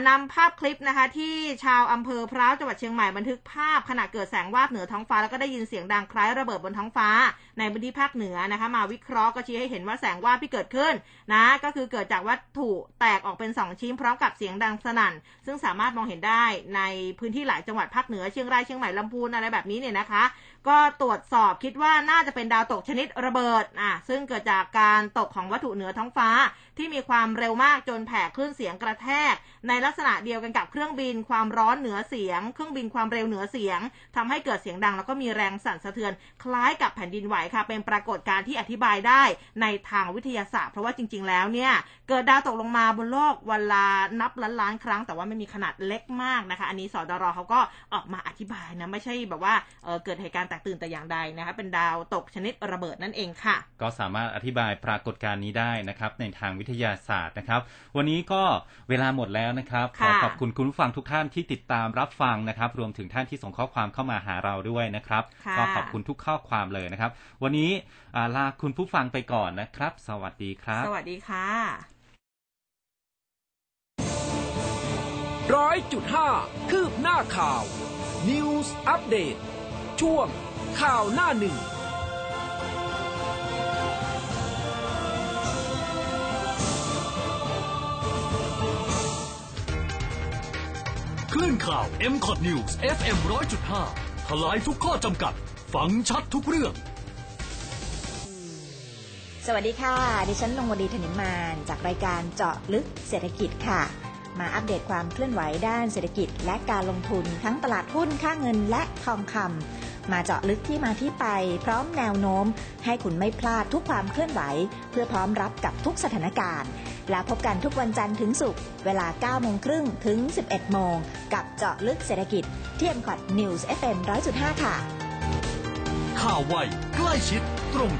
[SPEAKER 2] นำภาพคลิปนะคะ ที่ชาวอำเภอพร้าวจังหวัดเชียงใหม่บันทึกภาพขณะเกิดแสงวาบเหนือท้องฟ้าแล้วก็ได้ยินเสียงดังคล้ายระเบิดบนท้องฟ้า ในพื้นที่ภาคเหนือนะคะ มาวิเคราะห์ก็ชี้ให้เห็นว่าแสงวาบที่เกิดขึ้นนะก็คือเกิดจากวัตถุแตกออกเป็นสองชิ้นพร้อมกับเสียงดังสนั่น ซึ่งสามารถมองเห็นได้ในพื้นที่หลายจังหวัดภาคเหนือเชียงรายเชียงใหม่ลำพูนอะไรแบบนี้เนี่ยนะคะ ก็ตรวจสอบคิดว่าน่าจะเป็นดาวตกชนิดระเบิดอะซึ่งเกิดจากการตกของวัตถุเหนือท้องฟ้า ที่มีความเร็วมากจนแผ่คลื่นเสียงกระแทกในลักษณะเดียวกันกับเครื่องบินความร้อนเหนือเสียง เครื่องบินความเร็วเหนือเสียงทำให้เกิดเสียงดังแล้วก็มีแรงสั่นสะเทือน คล้ายกับแผ่นดินไหวค่ะ เป็นปรากฏการณ์ที่อธิบายได้ในทางวิทยาศาสตร์ เพราะว่าจริง ๆ แล้วเนี่ย เกิดดาวตกลงมาบนโลกวันละนับล้านล้านครั้ง แต่ว่าไม่มีขนาดเล็กมากนะคะ อันนี้สดรเขาก็ออกมาอธิบายนะไม่ใช่แบบว่าเเกิดเหตุการณ์แตกตื่นแต่อย่างใดนะคะเป็นดาวตกชนิดระเบิดนั่นเองค่ะ
[SPEAKER 3] ก็สามารถอธิบายปรากฏการณ์นี้ได้นะครับในทางวิทยาศาสตร์นะครับ วันนี้ก็เวลาหมดแล้วนะครับ ขอ
[SPEAKER 2] ค่ะ
[SPEAKER 3] ขอบคุณคุณผู้ฟังทุกท่านที่ติดตามรับฟังนะครับ รวมถึงท่านที่ส่งข้อความเข้ามาหาเราด้วยนะครับ
[SPEAKER 2] ค่ะ
[SPEAKER 3] ก็ขอบคุณทุกข้อความเลยนะครับ วันนี้อ่าลาคุณผู้ฟังไปก่อนนะครับ สวัสดีครับ
[SPEAKER 2] สวัสดีค่ะ
[SPEAKER 1] ร้อยจุดห้าคืบหน้าข่าว News Update ช่วงข่าวหน้าหนึ่ง
[SPEAKER 4] คลื่นข่าว m c o t News FM 100.5ทลายทุกข้อจำกัด ฟังชัดทุกเรื่อง
[SPEAKER 8] สวัสดีค่ะ ดิฉันนงวดีธนิมมาน จากรายการเจาะลึกเศรษฐกิจค่ะ มาอัปเดตความเคลื่อนไหวด้านเศรษฐกิจและการลงทุนทั้งตลาดหุ้นค่าเงินและทองคำมาเจาะลึกที่มาที่ไป พร้อมแนวโน้ม ให้คุณไม่พลาดทุกความเคลื่อนไหว เพื่อพร้อมรับกับทุกสถานการณ์ แล้วพบกันทุกวันจันทร์ถึงศุกร์เวลา 9 โมงครึ่งถึง 11 โมง กับเจาะลึกเศรษฐกิจที่ m c o t News FM 100.5ค่ะ
[SPEAKER 4] ข่าวไวใกล้ชิดตรงใจ